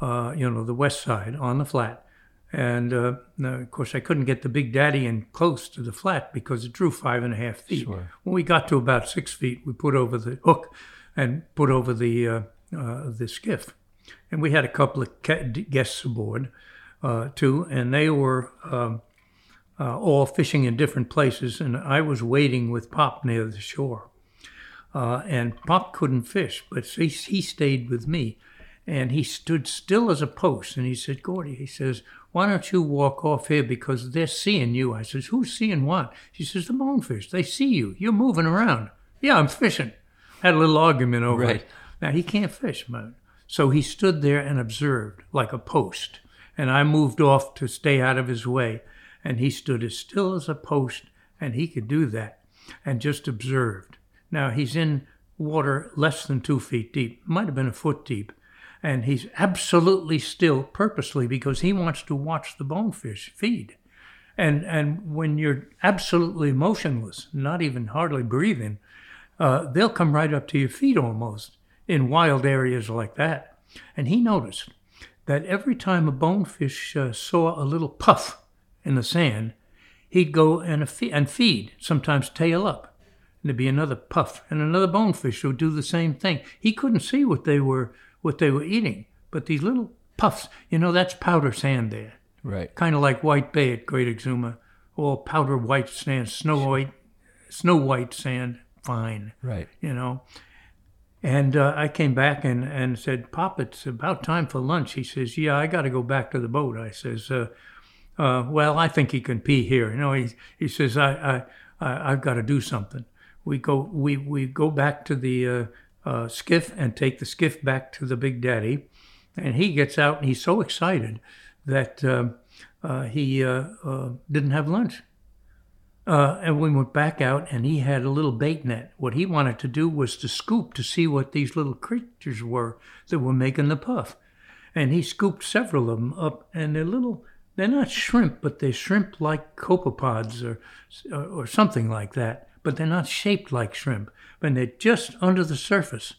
uh, you know, the west side on the flat. And uh, now, of course, I couldn't get the Big Daddy in close to the flat because it drew five and a half feet. Sure. When we got to about six feet, we put over the hook and put over the uh, uh, the skiff. And we had a couple of guests aboard uh, too, and they were um, uh, all fishing in different places. And I was waiting with Pop near the shore. And Pop couldn't fish, but he, he stayed with me. And he stood still as a post. And he said, Gordy, he says, why don't you walk off here because they're seeing you? I says, who's seeing what? She says, the bonefish. They see you. You're moving around. Yeah, I'm fishing. Had a little argument over Right. it. Now, he can't fish, man. So he stood there and observed like a post. And I moved off to stay out of his way. And he stood as still as a post, and he could do that, and just observed. Now, he's in water less than two feet deep, might have been a foot deep, and he's absolutely still purposely because he wants to watch the bonefish feed. And, and when you're absolutely motionless, not even hardly breathing, uh, they'll come right up to your feet almost in wild areas like that. And he noticed that every time a bonefish uh, saw a little puff in the sand, he'd go and, fe- and feed, sometimes tail up. And there'd be another puff, and another bonefish would do the same thing. He couldn't see what they were what they were eating, but these little puffs, you know, that's powder sand there. Right. Kind of like White Bay at Great Exuma, all powder white sand, snow white, snow white sand, fine. Right. You know. And uh, I came back and, and said, Pop, it's about time for lunch. He says, Yeah, I got to go back to the boat. I says, uh, uh, Well, I think he can pee here. You know, he, he says, I, I, I, I've got to do something. We go, we, we go back to the uh, uh, skiff and take the skiff back to the Big Daddy. And he gets out and he's so excited that um, uh, he uh, uh, didn't have lunch. Uh, and we went back out, and he had a little bait net. What he wanted to do was to scoop to see what these little creatures were that were making the puff. And he scooped several of them up, and they're little. They're not shrimp, but they're shrimp-like copepods or or something like that. But they're not shaped like shrimp, and they're just under the surface.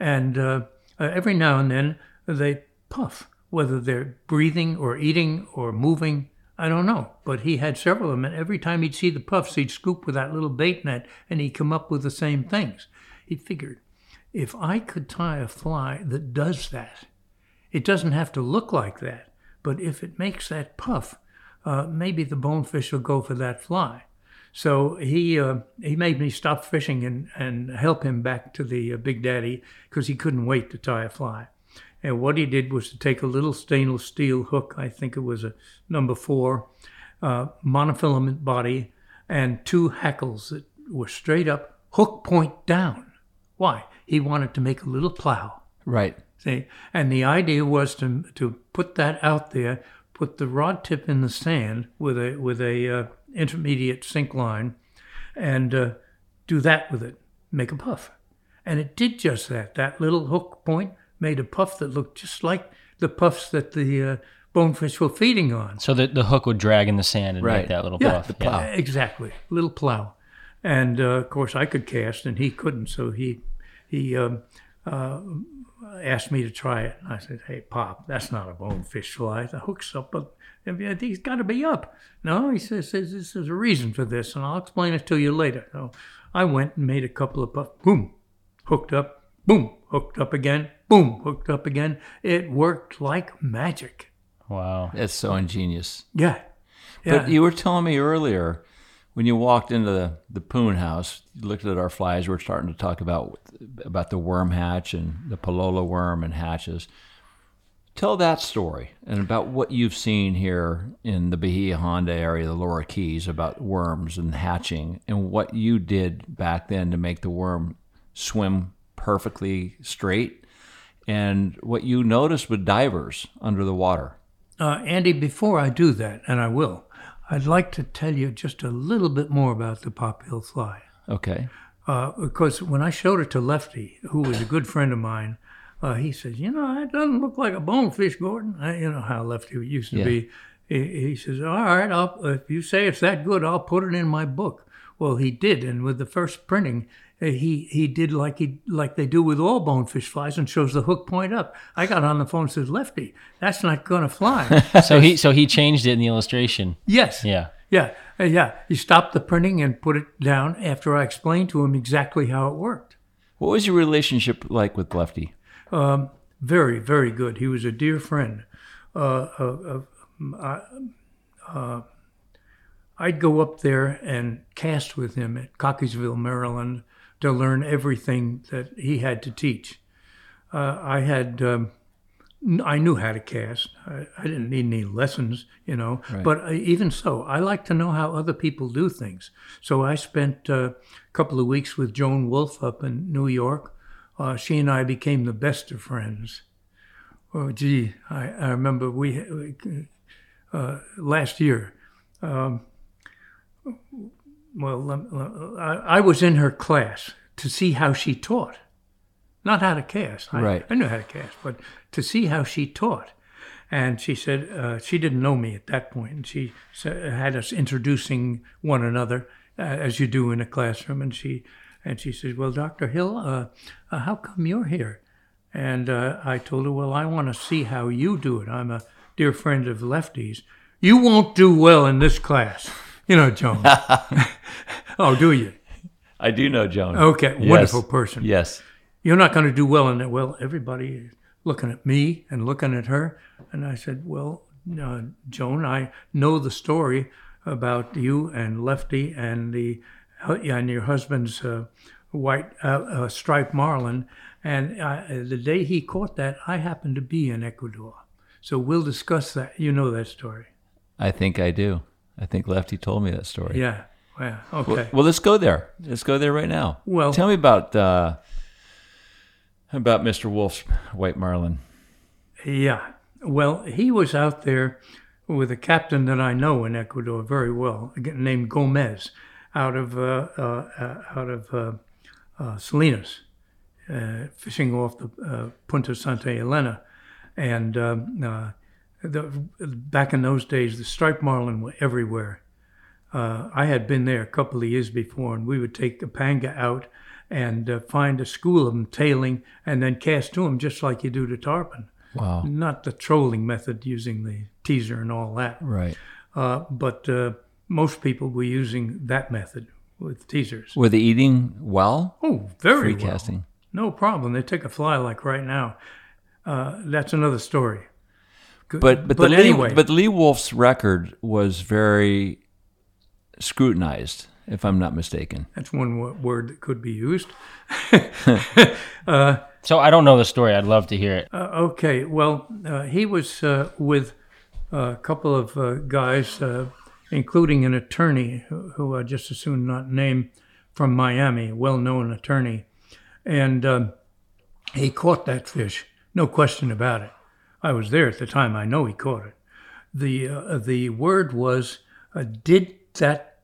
And uh, uh, every now and then they puff, whether they're breathing or eating or moving. I don't know, but he had several of them, and every time he'd see the puffs, he'd scoop with that little bait net, and he'd come up with the same things. He figured, if I could tie a fly that does that, it doesn't have to look like that, but if it makes that puff, uh, maybe the bonefish will go for that fly. So he uh, he made me stop fishing and, and help him back to the uh, Big Daddy because he couldn't wait to tie a fly. And what he did was to take a little stainless steel hook, I think it was a number four, uh, monofilament body, and two hackles that were straight up, hook point down. Why? He wanted to make a little plow. Right. See? And the idea was to, to put that out there, put the rod tip in the sand with a, with a uh, intermediate sink line, and uh, do that with it, make a puff. And it did just that. That little hook point made a puff that looked just like the puffs that the uh, bonefish were feeding on. So the, the hook would drag in the sand and Right. make that little Yeah, puff. the plow. Exactly, little plow. And uh, of course, I could cast, and he couldn't. So he he um, uh, asked me to try it. And I said, "Hey, Pop, that's not a bonefish fly. The hook's up, but he's got to be up." No, he says, says this is a reason for this, and I'll explain it to you later. So I went and made a couple of puffs. Boom, hooked up. Boom, hooked up again. Boom, hooked up again. It worked like magic. Wow. That's so ingenious. Yeah. Yeah. But you were telling me earlier when you walked into the, the Poon house, you looked at our flies, we are starting to talk about about the worm hatch and the palolo worm and hatches. Tell that story and about what you've seen here in the Bahia Honda area, the Lower Keys, about worms and hatching, and what you did back then to make the worm swim perfectly straight, and what you notice with divers under the water. Uh, Andy, before I do that, and I will, I'd like to tell you just a little bit more about the pop hill fly. Okay. Uh, because when I showed it to Lefty, who was a good friend of mine, uh, he says, "You know, it doesn't look like a bonefish, Gordon." I, you know how Lefty used to Yeah. be. He, he says, "All right, I'll, if you say it's that good, I'll put it in my book." Well, he did, and with the first printing, uh, he he did like he like they do with all bonefish flies, and shows the hook point up. I got on the phone and says, "Lefty, that's not going to fly." So he so he changed it in the illustration. yes. Yeah. Yeah, uh, yeah. He stopped the printing and put it down after I explained to him exactly how it worked. What was your relationship like with Lefty? Um, very, very good. He was a dear friend. Uh, uh, uh, I, uh, I'd go up there and cast with him at Cockeysville, Maryland, to learn everything that he had to teach. Uh, I had, um, I knew how to cast. I, I didn't need any lessons, you know. Right. But uh, even so, I like to know how other people do things. So I spent uh, a couple of weeks with Joan Wulff up in New York. Uh, she and I became the best of friends. Oh, gee, I, I remember we uh, last year. Um, well, I, I was in her class to see how she taught, not how to cast. I, Right. I knew how to cast, but to see how she taught. And she said uh, she didn't know me at that point, and she had us introducing one another uh, as you do in a classroom. And she and she said, "Well, Doctor Hill, uh, uh, how come you're here?" And uh, I told her, "Well, I want to see how you do it. I'm a dear friend of Lefty's. You won't do well in this class. You know, Joan. oh, do you? I do know Joan. Okay, Yes. wonderful person. Yes. You're not going to do well in it. Well, everybody is looking at me and looking at her. And I said, Well, uh, Joan, I know the story about you and Lefty and the and your husband's uh, white uh, uh, striped marlin. And uh, the day he caught that, I happened to be in Ecuador. So we'll discuss that. You know that story. I think I do. I think Lefty told me that story. Yeah. Yeah. Okay. Well, well, let's go there. Let's go there right now. Well- tell me about uh, about Mr. Wulff's white marlin. Yeah. Well, he was out there with a captain that I know in Ecuador very well, named Gomez, out of uh, uh, uh, out of uh, uh, Salinas, uh, fishing off the uh, Punta Santa Elena, and um, uh, the, back in those days, the striped marlin were everywhere. Uh, I had been there a couple of years before, and we would take the panga out and uh, find a school of them tailing, and then cast to them just like you do to tarpon. Wow. Not the trolling method using the teaser and all that. Right. Uh, but uh, most people were using that method with teasers. Were they eating well? Oh, very Free well. casting. No problem. They take a fly like right now. Uh, that's another story. Good- But but, but the anyway, Lee, but Lee Wulff's record was very scrutinized, if I'm not mistaken. that's one wo- word that could be used. So I don't know the story. I'd love to hear it. Uh, okay, well, uh, he was uh, with a couple of uh, guys, uh, including an attorney who, who I just as soon not name from Miami, a well-known attorney, and um, he caught that fish, no question about it. I was there at the time. I know he caught it. the uh, The word was, uh, did that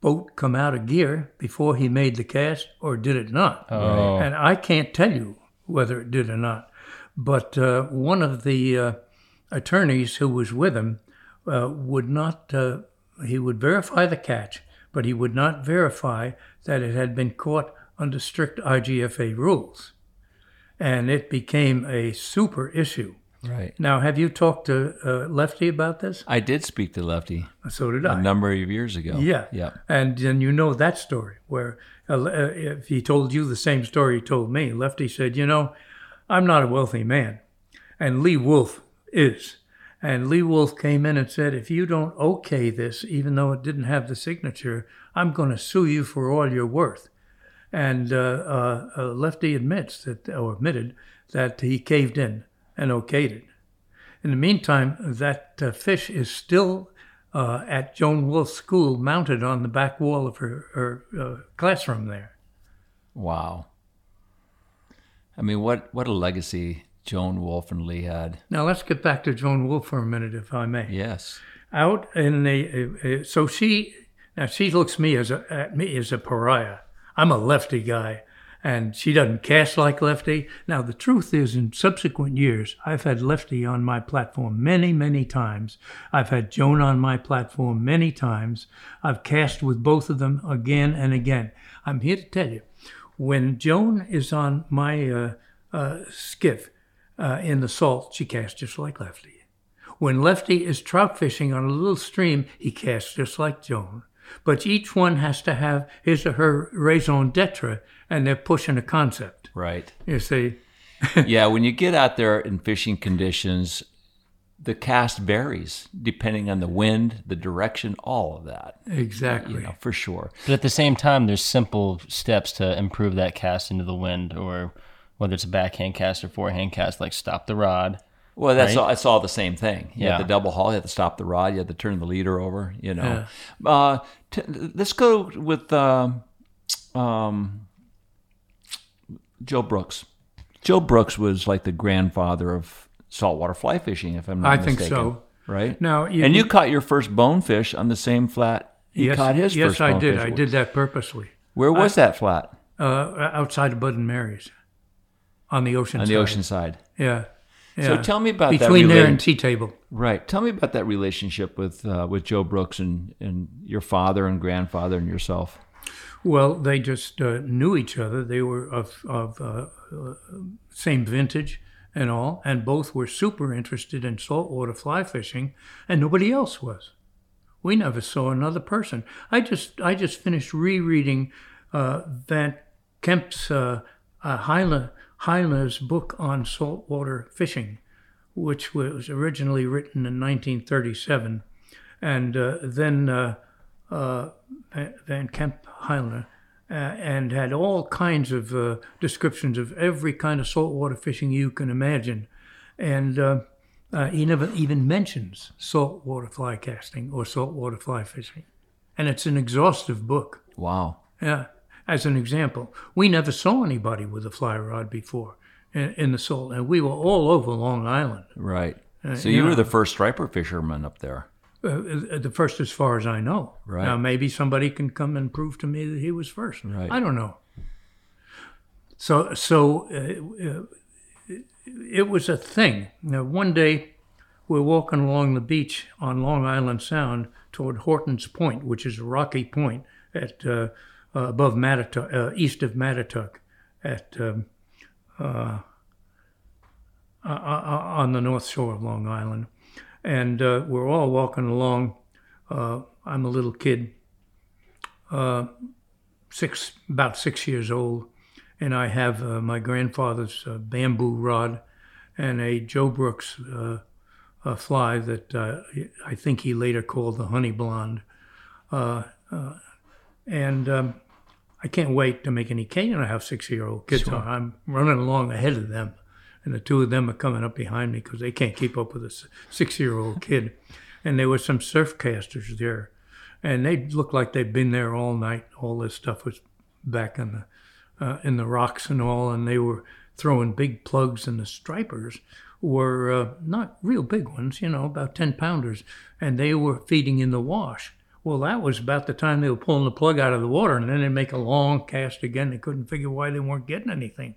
boat come out of gear before he made the cast, or did it not? Oh. And I can't tell you whether it did or not. But uh, one of the uh, attorneys who was with him uh, would not, uh, he would verify the catch, but he would not verify that it had been caught under strict IGFA rules. And it became a super issue. Right. Now, have you talked to uh, Lefty about this? I did speak to Lefty So did a I. number of years ago. Yeah. Yeah. And then you know that story where uh, uh, if he told you the same story he told me, Lefty said, You know, I'm not a wealthy man. And Lee Wulff is. And Lee Wulff came in and said, If you don't okay this, even though it didn't have the signature, I'm going to sue you for all you're worth. And uh, uh, uh, Lefty admits that, or admitted that he caved in and okayed it. In the meantime, that uh, fish is still uh, at Joan Wulff's school, mounted on the back wall of her, her uh, classroom there. Wow. I mean, what what a legacy Joan Wulff and Lee had. Now let's get back to Joan Wulff for a minute, if I may. Yes. Out in the uh, uh, so she now she looks me as a at me as a pariah. I'm a lefty guy, and she doesn't cast like lefty. Now the truth is, in subsequent years, I've had lefty on my platform many, many times. I've had Joan on my platform many times. I've cast with both of them again and again. I'm here to tell you, when Joan is on my uh, uh, skiff uh, in the salt, she casts just like lefty. When Lefty is trout fishing on a little stream, he casts just like Joan. But each one has to have his or her raison d'etre, and they're pushing a concept. Right. You see, yeah, when you get out there in fishing conditions, the cast varies depending on the wind, the direction, all of that. exactly. You know, for sure. But at the same time, there's simple steps to improve that cast into the wind, or whether it's a backhand cast or forehand cast, like stop the rod. Well, that's Right? all. It's all the same thing. You Yeah. had the double haul. You had to stop the rod. You had to turn the leader over. You know. Uh, t- let's go with um, um, Joe Brooks. Joe Brooks was like the grandfather of saltwater fly fishing, if I'm not I mistaken. think so. Right. Now, you- and you caught your first bonefish on the same flat. He yes, caught his yes, I did. bonefish. I did that purposely. Where was that flat? Uh, outside of Bud and Mary's, on the ocean. On the ocean side. Yeah. So tell me about that between there and Tea Table. Right. Tell me about that relationship with uh, with Joe Brooks and, and your father and grandfather and yourself. Well, they just uh, knew each other. They were of, of uh, same vintage, and all, and both were super interested in saltwater fly fishing, and nobody else was. We never saw another person. I just I just finished rereading uh, Van Campen's uh, uh, Heilner, Heilner's book on saltwater fishing, which was originally written in 1937, and uh, then uh, uh, Van Campen Heilner. Uh, and had all kinds of uh, descriptions of every kind of saltwater fishing you can imagine. And uh, uh, he never even mentions saltwater fly casting or saltwater fly fishing. And it's an exhaustive book. Wow. Yeah. As an example, we never saw anybody with a fly rod before in, in the salt, and we were all over Long Island. Right. Uh, so you yeah. were the first striper fisherman up there. Uh, the first, as far as I know. Right. Now, maybe somebody can come and prove to me that he was first. Right. I don't know. So, so uh, uh, it was a thing. Now, one day, we're walking along the beach on Long Island Sound toward Horton's Point, which is a rocky point at uh, uh, above Mattituck, uh, east of Mattituck, at um, uh, uh, uh, on the north shore of Long Island and uh, we're all walking along. Uh, I'm a little kid, uh, six about six years old, and I have uh, my grandfather's uh, bamboo rod and a Joe Brooks uh, fly that uh, I think he later called the honey blonde, uh, uh, and um, I can't wait to make any cane. You know how six-year-old kids Sure. I'm running along ahead of them and the two of them are coming up behind me because they can't keep up with a six-year-old kid. And there were some surf casters there, and they looked like they'd been there all night. All this stuff was back in the uh, in the rocks and all, and they were throwing big plugs, and the stripers were uh, not real big ones, you know, about ten pounders, and they were feeding in the wash. Well, that was about the time they were pulling the plug out of the water, and then they'd make a long cast again. They couldn't figure why they weren't getting anything.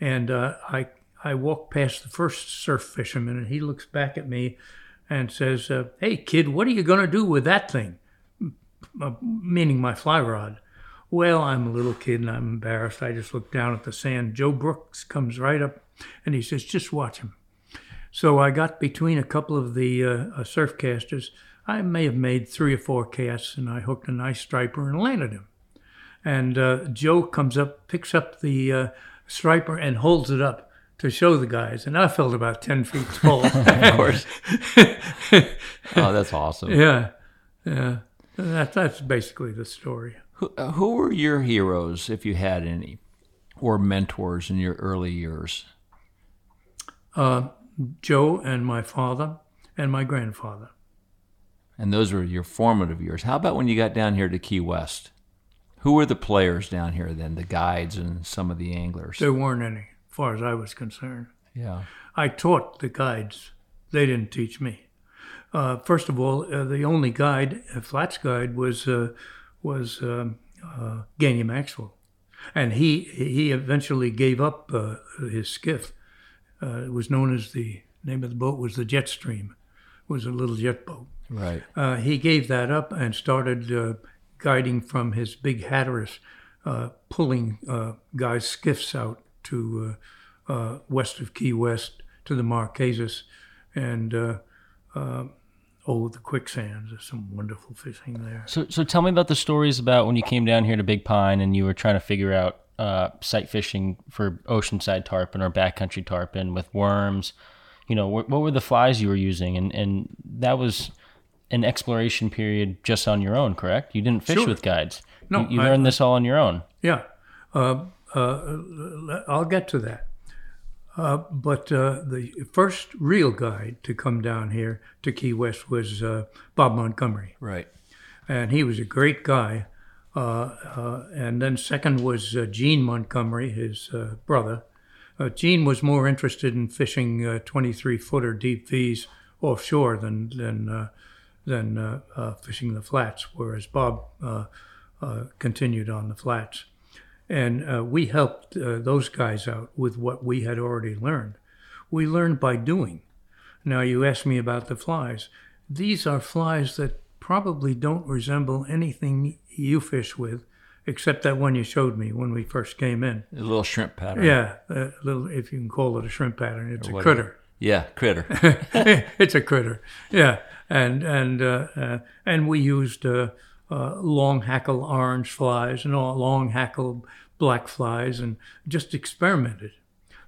And uh, I I walked past the first surf fisherman, and he looks back at me and says, uh, "Hey, kid, what are you going to do with that thing?" Meaning my fly rod. Well, I'm a little kid and I'm embarrassed. I just look down at the sand. Joe Brooks comes right up, and he says, "Just watch him." So I got between a couple of the uh, uh, surf casters. I may have made three or four casts, and I hooked a nice striper and landed him. And uh, Joe comes up, picks up the uh, striper, and holds it up to show the guys. And I felt about 10 feet tall. Of course. oh, that's awesome. yeah. Yeah. That, that's basically the story. Who, uh, who were your heroes, if you had any, or mentors in your early years? Uh, Joe and my father and my grandfather. And those were your formative years. How about when you got down here to Key West? Who were the players down here then, the guides and some of the anglers? There weren't any, as far as I was concerned. Yeah. I taught the guides. They didn't teach me. Uh, first of all, uh, the only guide, a flats guide, was uh, was um, uh, Gainey Maxwell, and he he eventually gave up uh, his skiff. Uh, it was known as the name of the boat was the Jetstream. It was a little jet boat. Right. Uh, he gave that up and started uh, guiding from his big Hatteras, uh, pulling uh, guys' skiffs out to uh, uh, west of Key West to the Marquesas and uh, uh, oh, the quicksands. There's some wonderful fishing there. So, so tell me about the stories about when you came down here to Big Pine and you were trying to figure out uh, sight fishing for oceanside tarpon or backcountry tarpon with worms. You know, what, what were the flies you were using? And and that was an exploration period just on your own, correct? You didn't fish Sure. with guides. No, you, you I- learned this all on your own. Yeah, uh, uh, I'll get to that. Uh, but uh, the first real guide to come down here to Key West was uh, Bob Montgomery. Right. and he was a great guy. Uh, uh, and then second was uh, Gene Montgomery, his uh, brother. Uh, Gene was more interested in fishing uh, 23 footer deep V's offshore than than uh, than uh, uh, fishing the flats, whereas Bob uh, uh, continued on the flats. And uh, we helped uh, those guys out with what we had already learned. We learned by doing. Now, you asked me about the flies. These are flies that probably don't resemble anything you fish with except that one you showed me when we first came in. A little shrimp pattern. Yeah, a little, if you can call it a shrimp pattern, it's Or a whatever. critter. Yeah, critter. it's a critter. Yeah, and and uh, uh, and we used uh, uh, long hackle orange flies and all long hackle black flies, and just experimented.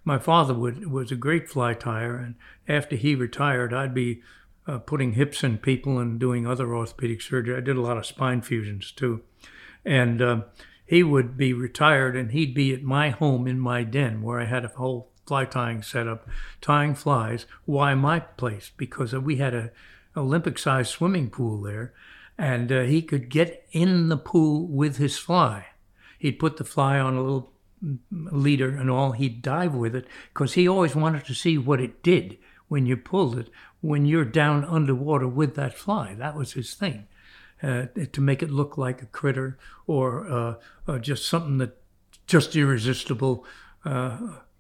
My father would, was a great fly tyer, and after he retired, I'd be uh, putting hips in people and doing other orthopedic surgery. I did a lot of spine fusions too, and um, he would be retired, and he'd be at my home in my den where I had a whole fly tying setup, tying flies. Why my place? Because we had a Olympic sized swimming pool there, and uh, he could get in the pool with his fly. He'd put the fly on a little leader and all. He'd dive with it because he always wanted to see what it did when you pulled it when you're down underwater with that fly. That was his thing. Uh, to make it look like a critter or, uh, or just something that just irresistible, uh,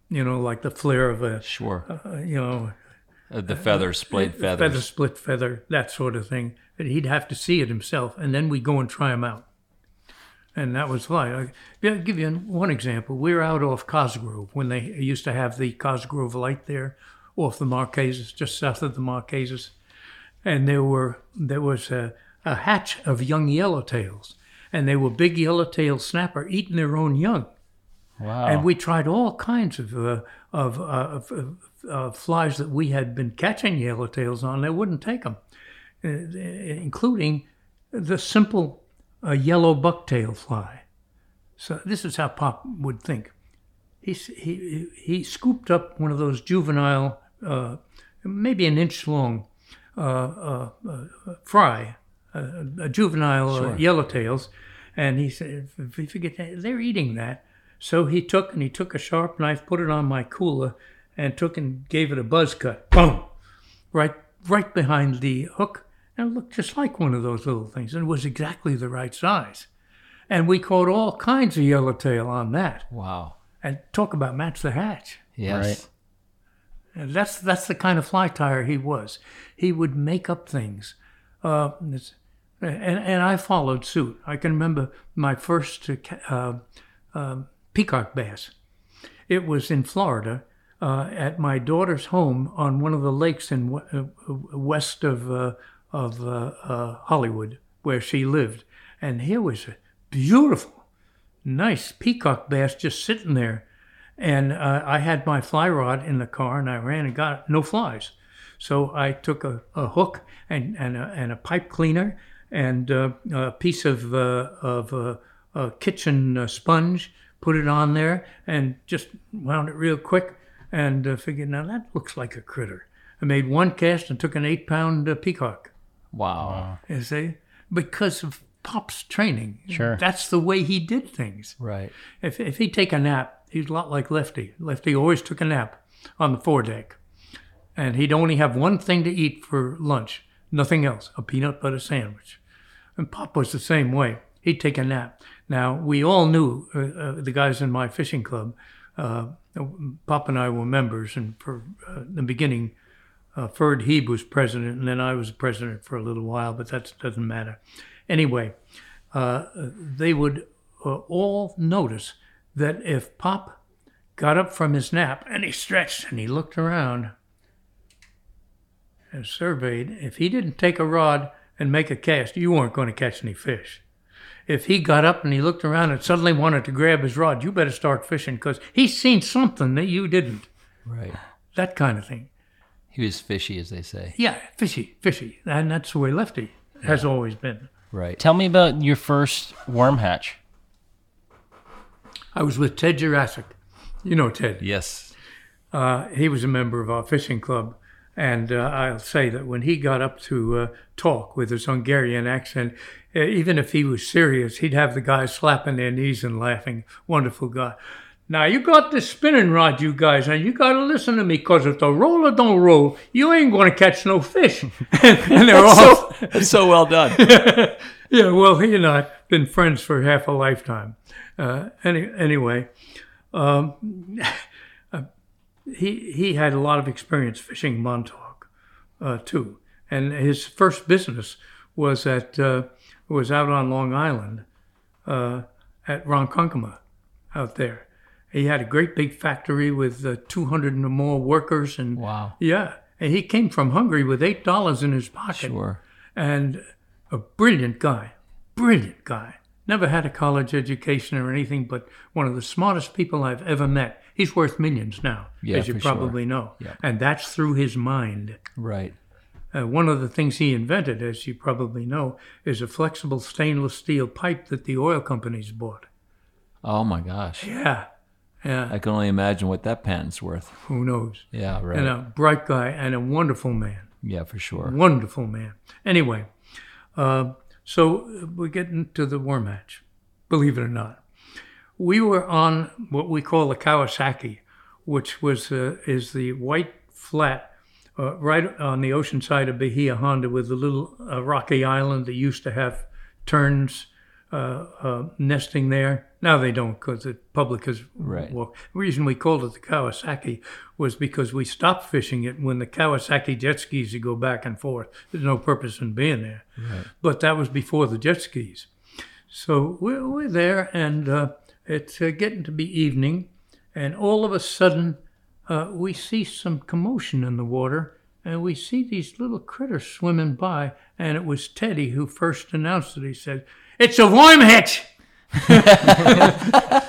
you know, like the flare of a Sure. uh, you know, Uh, the feather split feathers. feather split feather, that sort of thing. But he'd have to see it himself, and then we go and try him out. And that was. I I'll give you one example. We were out off Cosgrove when they used to have the Cosgrove light there, off the Marquesas, just south of the Marquesas, and there were there was a, a hatch of young yellowtails, and they were big yellowtail snapper eating their own young. Wow. And we tried all kinds of uh, of, uh, of, uh, flies that we had been catching yellowtails on. They wouldn't take them, uh, including the simple uh, yellow bucktail fly. So this is how Pop would think. He he he scooped up one of those juvenile, uh, maybe an inch long, uh, uh, uh, fry, uh, a juvenile uh, yellowtails, and he said, "If you forget that, they're eating that." So he took and he took a sharp knife, put it on my cooler, and took and gave it a buzz cut. Boom! Right, right behind the hook, and it looked just like one of those little things, and it was exactly the right size. And we caught all kinds of yellowtail on that. Wow. And talk about match the hatch. Yes. Right. And that's that's the kind of fly tyer he was. He would make up things, uh, it's- and and I followed suit. I can remember my first uh, uh, um, peacock bass. It was in Florida, uh, at my daughter's home on one of the lakes in uh, west of uh, of uh, uh, Hollywood, where she lived. And here was a beautiful, nice peacock bass just sitting there. And uh, I had my fly rod in the car, and I ran and got. No flies. So I took a, a hook and and a, and a pipe cleaner and a piece of of a kitchen sponge, put it on there, and just wound it real quick, and uh, figured now that looks like a critter. I made one cast and took an eight pound uh, peacock. Wow. You see, because of Pop's training. Sure. that's the way he did things. Right. If if he'd take a nap, he's a lot like Lefty. Lefty always took a nap on the foredeck, and he'd only have one thing to eat for lunch, nothing else, a peanut butter sandwich. And Pop was the same way. He'd take a nap. Now we all knew uh, uh, the guys in my fishing club. Uh, Pop and I were members, and for uh, the beginning, uh, Ferd Heeb was president, and then I was president for a little while, but that doesn't matter. Anyway, uh, they would uh, all notice that if Pop got up from his nap and he stretched and he looked around and surveyed, if he didn't take a rod and make a cast, you weren't going to catch any fish. If he got up and he looked around and suddenly wanted to grab his rod, you better start fishing because he's seen something that you didn't. Right. That kind of thing. He was fishy, as they say. Yeah, fishy, fishy. And that's the way Lefty has always been. Right. Tell me about your first worm hatch. I was with Ted Juracsik. You know Ted. Yes. Uh, he was a member of our fishing club. And uh, I'll say that when he got up to uh, talk with his Hungarian accent, even if he was serious, he'd have the guys slapping their knees and laughing. Wonderful guy. Now you got this spinning rod, you guys, and you got to listen to me, cause if the roller don't roll, you ain't going to catch no fish. and they're all That's so well done. yeah, well, he and I have been friends for half a lifetime. Uh, any, anyway, um, he he had a lot of experience fishing Montauk uh, too, and his first business was at uh, was out on Long Island, uh, at Ronkonkoma out there. He had a great big factory with uh, 200 or more workers, and Wow. yeah, and he came from Hungary with eight dollars in his pocket, Sure. and a brilliant guy, brilliant guy. Never had a college education or anything, but one of the smartest people I've ever met. He's worth millions now, Yeah, as you for sure. probably know, Yeah. and that's through his mind. Right. Uh, one of the things he invented, as you probably know, is a flexible stainless steel pipe that the oil companies bought. Oh my gosh. Yeah, yeah. I can only imagine what that patent's worth. Who knows? Yeah, right. And a bright guy and a wonderful man. yeah, for sure. Wonderful man. Anyway, uh, so we get into the war match, believe it or not. We were on what we call the Kawasaki, which was uh, is the white flat uh, right on the ocean side of Bahia Honda with a little uh, rocky island that used to have terns uh, uh, nesting there. Now they don't because the public has Right. walked. The reason we called it the Kawasaki was because we stopped fishing it when the Kawasaki jet skis would go back and forth. There's no purpose in being there. But that was before the jet skis. So we're, we're there, and uh, it's uh, getting to be evening, and all of a sudden, uh, we see some commotion in the water, and we see these little critters swimming by, and it was Teddy who first announced it. He said, "It's a worm hitch!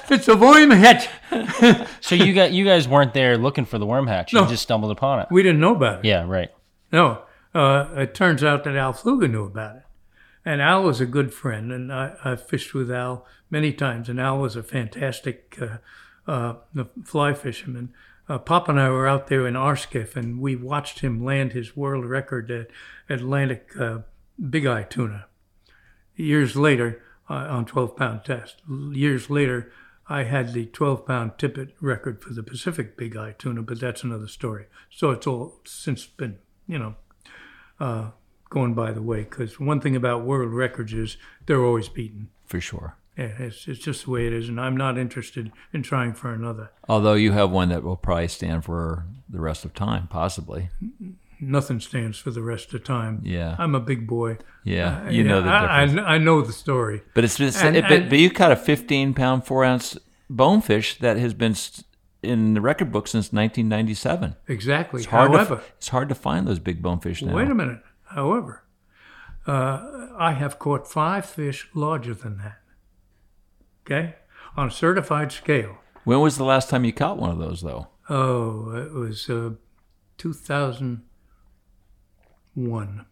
it's a worm hatch. So you got you guys weren't there looking for the worm hatch. You No. just stumbled upon it. We didn't know about it. Yeah, right. No, uh, it turns out that Al Pflueger knew about it. And Al was a good friend, and I, I fished with Al many times, and Al was a fantastic uh, uh, fly fisherman. Uh, Pop and I were out there in our skiff, and we watched him land his world record at Atlantic uh, Big Eye tuna. Years later, uh, on 12 pound test. Years later, I had the 12 pound tippet record for the Pacific Big Eye tuna, but that's another story. So it's all since been, you know, uh, going by the way. Because one thing about world records is they're always beaten. For sure. Yeah, it's, it's just the way it is, and I'm not interested in trying for another. Although you have one that will probably stand for the rest of time, possibly. Nothing stands for the rest of time. Yeah. I'm a big boy. Yeah, Uh, you know the difference. I, I know the story. But it's, it's And- it, but, and- but you caught a 15 pound, four ounce bonefish that has been in the record book since 1997. Exactly. It's hard, However, to, it's hard to find those big bonefish now. Wait a minute. However, uh, I have caught five fish larger than that. Okay? On a certified scale. When was the last time you caught one of those, though? Oh, it was uh, 2001.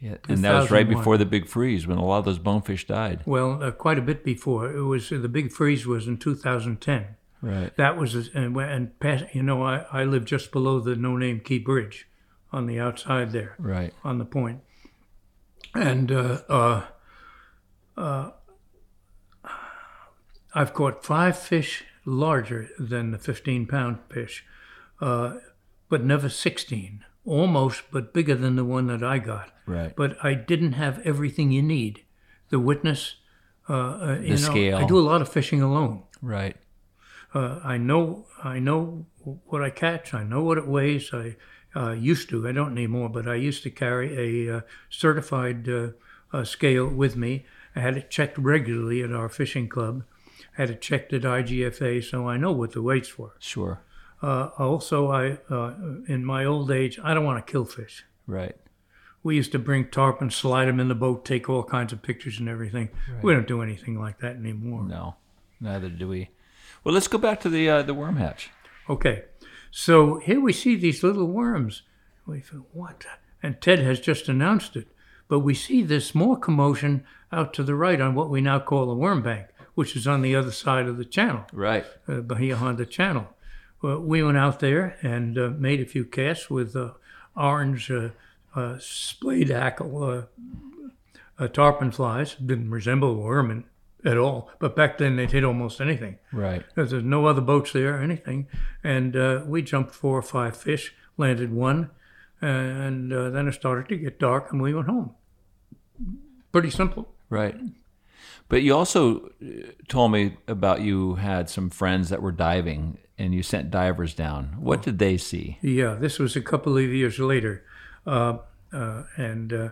Yeah, and that was right before the big freeze when a lot of those bonefish died. Well, uh, quite a bit before. It was uh, the big freeze was in 2010. Right. That was uh, and, and past, you know I, I live just below the no name Key Bridge, on the outside there. Right. on the point. And uh, uh, uh, I've caught five fish larger than the 15 pound fish, uh, but never 16. Almost, but bigger than the one that I got. Right. But I didn't have everything you need. The witness, uh, uh, you know, scale. I do a lot of fishing alone. Right. Uh, I know I know what I catch. I know what it weighs. I uh, used to. I don't anymore, but I used to carry a uh, certified uh, uh, scale with me. I had it checked regularly at our fishing club. Had it checked at IGFA, so I know what the weights were. Sure. Uh, also, I uh, in my old age, I don't want to kill fish. Right. We used to bring tarpon, slide them in the boat, take all kinds of pictures and everything. We don't do anything like that anymore. No, neither do we. Well, let's go back to the uh, the worm hatch. Okay, so here we see these little worms. We thought, what? And Ted has just announced it. But we see this more commotion out to the right on what we now call the worm bank, which is on the other side of the channel, Right. uh, Bahia Honda Channel. Well, we went out there and uh, made a few casts with uh, orange uh, uh, splayed hackle uh, uh, tarpon flies. Didn't resemble a worm in, at all, but back then they'd hit almost anything. Right. Because there's no other boats there or anything. And uh, we jumped four or five fish, landed one, and uh, then it started to get dark and we went home. Pretty simple. Right. But you also uh, told me about you had some friends that were diving and you sent divers down. What did they see? Yeah, this was a couple of years later, uh, uh, and uh,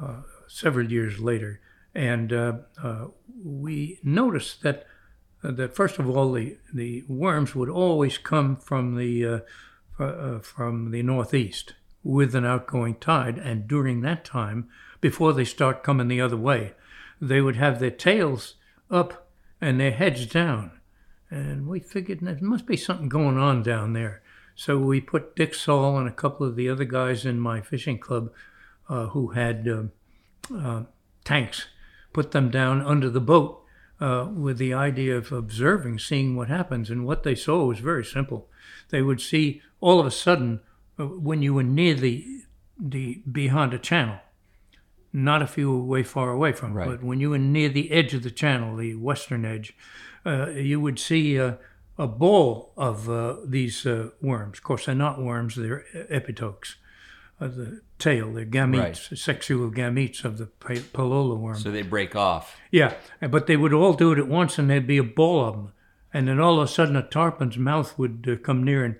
uh, several years later. And uh, uh, we noticed that uh, that first of all the the worms would always come from the uh, uh, uh, from the northeast with an outgoing tide, and during that time, before they start coming the other way, they would have their tails up and their heads down, and we figured there must be something going on down there. So we put Dick Saul and a couple of the other guys in my fishing club uh, who had um, uh, tanks, put them down under the boat uh, with the idea of observing, seeing what happens. And what they saw was very simple. They would see all of a sudden uh, when you were near the the Bahia Honda channel, not if you were way far away from it, Right. but when you were near the edge of the channel, the western edge, uh, you would see uh, a ball of uh, these uh, worms. Of course, they're not worms; they're epitokes. Uh, the tail, they're gametes, sexual gametes of the pa- palolo worm. So they break off. Yeah, but they would all do it at once, and there'd be a ball of them. And then all of a sudden, a tarpon's mouth would uh, come near, and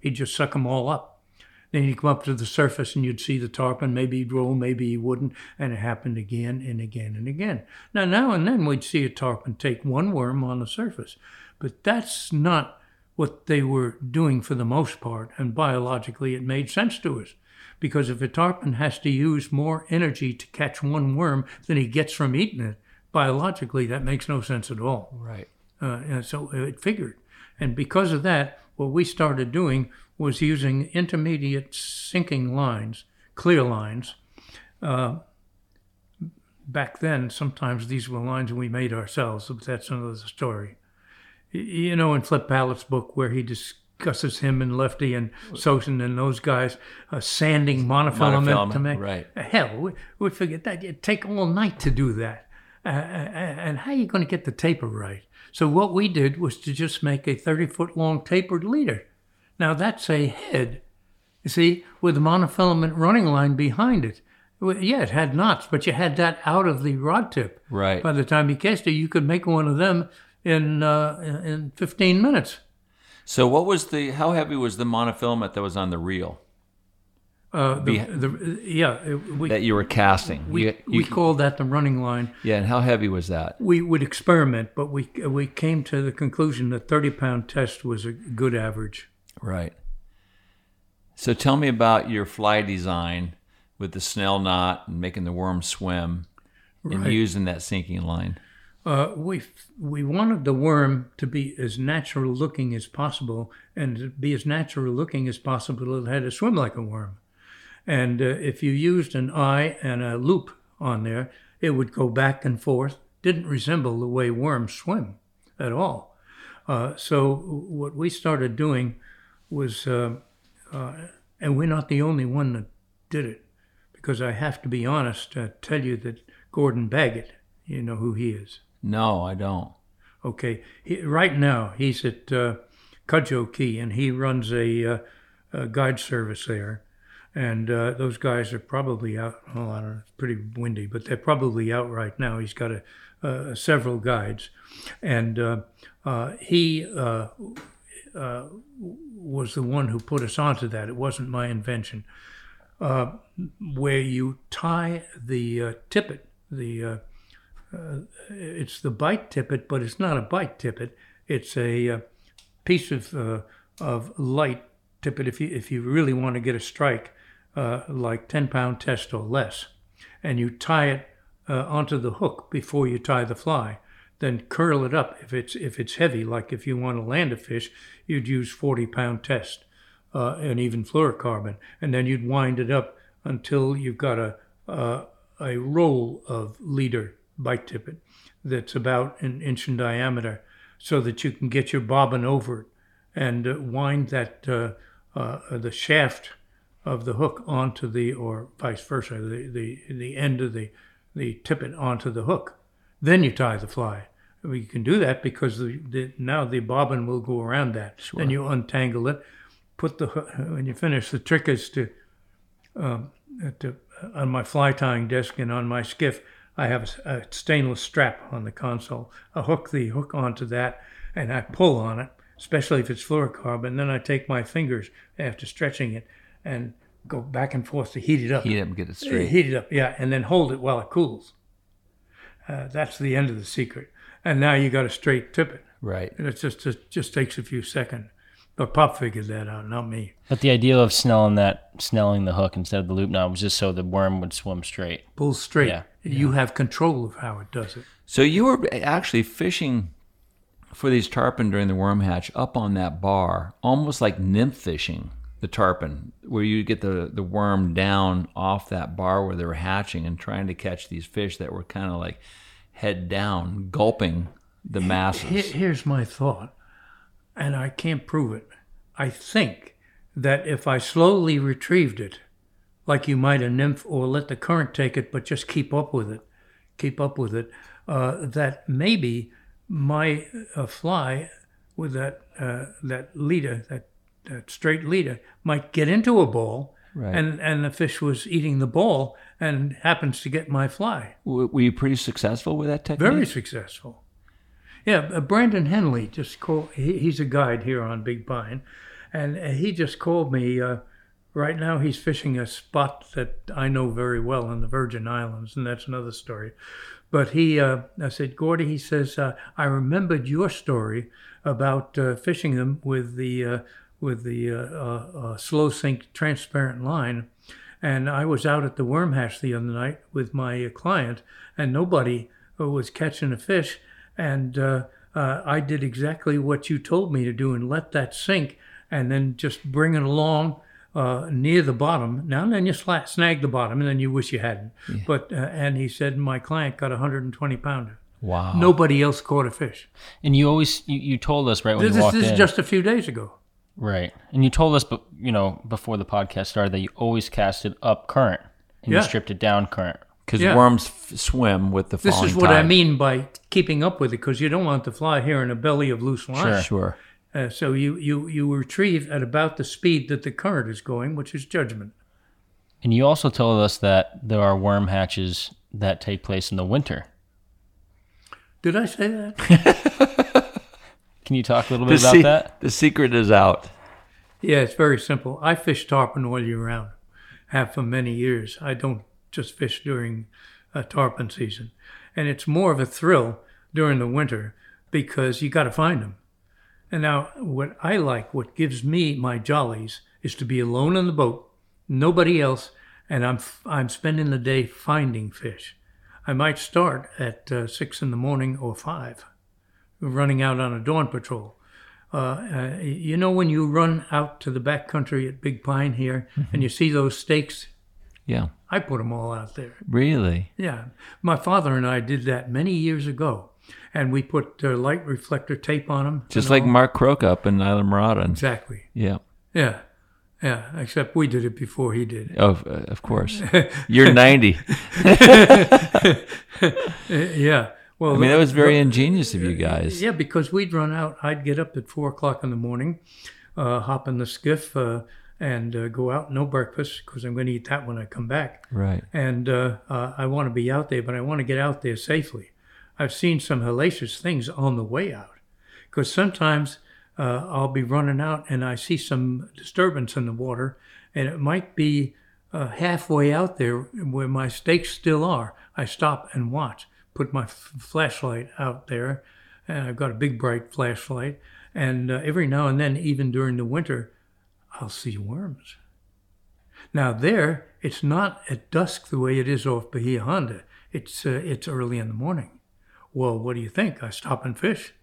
he'd just suck them all up. Then he'd come up to the surface, and you'd see the tarpon. Maybe he'd roll, maybe he wouldn't, and it happened again and again and again. Now, now and then, we'd see a tarpon take one worm on the surface, but that's not what they were doing for the most part. And biologically, it made sense to us because if a tarpon has to use more energy to catch one worm than he gets from eating it, biologically that makes no sense at all. Right. Uh, and so it figured. And because of that, what we started doing was using intermediate sinking lines, clear lines. Uh, back then, sometimes these were lines we made ourselves, but that's another story. You know, in Flip Pallot's book, where he discusses him and Lefty and Sosin and those guys uh, sanding monofilament, Monofilament, to make. right. Hell, we, we figured that it'd take all night to do that. Uh, and how are you going to get the taper right? So what we did was to just make a 30 foot long tapered leader. Now that's a head, you see, with a monofilament running line behind it. Well, Yeah, it had knots, but you had that out of the rod tip. Right. By the time you cast it, you could make one of them in uh, in 15 minutes. So what was the how heavy was the monofilament that was on the reel Uh, the, the, yeah, it- we, that you were casting? we, You- we called that the running line. yeah, and how heavy was that? We would experiment, but we we came to the conclusion that 30 pound test was a good average. Right. So tell me about your fly design with the snell knot and making the worm swim and using that sinking line. Uh, we we wanted the worm to be as natural looking as possible, and to be as natural looking as possible. It had to swim like a worm, and uh, if you used an eye and a loop on there, it would go back and forth. Didn't resemble the way worms swim at all. Uh, so what we started doing was, uh, uh, and we're not the only one that did it, because I have to be honest, to tell you that Gordon Baggett, you know who he is. No, I don't. Okay, he, right now he's at uh, Key, and he runs a, uh, a guide service there. And uh, those guys are probably out. Well, I don't know. It's pretty windy, but they're probably out right now. He's got a, uh, several guides, and uh, uh, he uh, was the one who put us onto that. It wasn't my invention. Where you tie the tippet, the uh, it's the bite tippet, but it's not a bite tippet. It's a uh, piece of uh, of light tippet. If you if you really want to get a strike, uh, like ten pound test or less, and you tie it uh, onto the hook before you tie the fly, then curl it up. If it's if it's heavy, like if you want to land a fish, you'd use forty pound test uh, and even fluorocarbon, and then you'd wind it up until you've got a, a roll of leader bite tippet that's about an inch in diameter, so that you can get your bobbin over it and uh, wind that uh, uh, the shaft of the hook onto the or vice versa the the, the end of the the tippet onto the hook. Then you tie the fly. You can do that because the, the, now the bobbin will go around that. Then you untangle it, put the when you finish. The trick is to, um, to on my fly tying desk and on my skiff, I have a stainless strap on the console. I hook the hook onto that and I pull on it, especially if it's fluorocarbon. Then I take my fingers after stretching it and go back and forth to heat it up. Heat it up and get it straight. Heat it up, yeah, and then hold it while it cools. Uh, that's the end of the secret. And now you got a straight tippet. Right. And it just it just takes a few seconds. But Pop figured that out, not me. But the idea of snelling that, snelling the hook instead of the loop knot was just so the worm would swim straight. Pull straight. Yeah. You have control of how it does it. So you were actually fishing for these tarpon during the worm hatch up on that bar, almost like nymph fishing the tarpon, where you get the, the worm down off that bar where they were hatching and trying to catch these fish that were kind of like head down, gulping the masses. Here- Here's my thought, and I can't prove it. I think that if I slowly retrieved it, like you might a nymph, or let the current take it, but just keep up with it, keep up with it, uh, that maybe my uh, fly with that uh, that leader, that that straight leader, might get into a ball, Right. and and the fish was eating the ball and happens to get my fly. Were you pretty successful with that technique? Very successful. Yeah, uh, Brandon Henley just called. He, he's a guide here on Big Pine, and uh, he just called me. Uh, right now, he's fishing a spot that I know very well in the Virgin Islands, and that's another story. But he, uh, I said, Gordy, he says, uh, I remembered your story about uh, fishing them with the with the slow sink transparent line. And I was out at the worm hatch the other night with my client, and nobody was catching a fish. And uh, uh, I did exactly what you told me to do and let that sink, and then just bring it along uh, near the bottom. Now and then you sla- snag the bottom, and then you wish you hadn't. But uh, and he said my client got a 120 pounder. Wow. Nobody else caught a fish. And you always you, you told us right when This, you walked this in, is just a few days ago. right? And you told us, but you know, before the podcast started, that you always cast it up current and Yeah. you stripped it down current. Because Yeah. worms f- swim with the This is what I mean by keeping up with it, because you don't want the fly here in a belly of loose line. Sure. Uh, so you, you, you retrieve at about the speed that the current is going, which is judgment. And you also told us that there are worm hatches that take place in the winter. Did I say that? Can you talk a little The, bit about se- that? the secret is out. yeah, it's very simple. I fish tarpon all year round, have for many years. I don't just fish during uh, tarpon season. And it's more of a thrill during the winter because you got to find them. And now, what I like, what gives me my jollies, is to be alone on the boat, nobody else, and I'm I'm spending the day finding fish. I might start at uh, six in the morning or five, running out on a dawn patrol. Uh, uh, you know when you run out to the back country at Big Pine here, and you see those stakes, Yeah. I put them all out there. Really? Yeah, my father and I did that many years ago, and we put uh, light reflector tape on them. Just like Mark Croak up in Islamorada. Exactly. Yeah. Yeah, yeah. Except we did it before he did. Oh, uh, of course. You're 90. Uh, yeah. Well, I mean, that was very ingenious of you guys. Yeah, because we'd run out. I'd get up at four o'clock in the morning, uh, hop in the skiff, uh, and uh, go out. No breakfast because I'm going to eat that when I come back. Right. And uh, uh, I want to be out there, but I want to get out there safely. I've seen some hellacious things on the way out because sometimes uh, I'll be running out and I see some disturbance in the water, and it might be uh, halfway out there where my stakes still are. I stop and watch, put my f- flashlight out there, and I've got a big bright flashlight, and uh, every now and then, even during the winter, I'll see worms. Now there, it's not at dusk the way it is off Bahia Honda. It's uh, it's early in the morning. Well, what do you think? I stop and fish.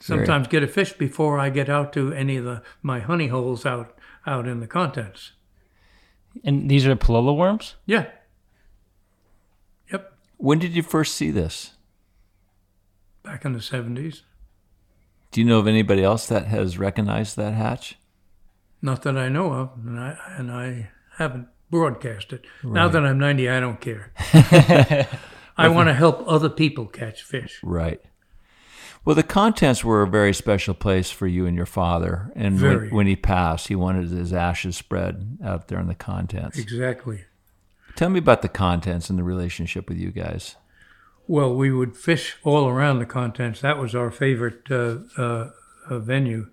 Sometimes get a fish before I get out to any of the my honey holes out out in the contents. And these are Palolo worms? Yeah. Yep. When did you first see this? Back in the seventies. Do you know of anybody else that has recognized that hatch? Not that I know of, and I and I haven't broadcast it. Now that I'm ninety, I don't care. I want to help other people catch fish. Right. Well, the contents were a very special place for you and your father. And when, when he passed, he wanted his ashes spread out there in the contents. Exactly. Tell me about the contents and the relationship with you guys. Well, we would fish all around the contents. That was our favorite uh, uh, uh, venue.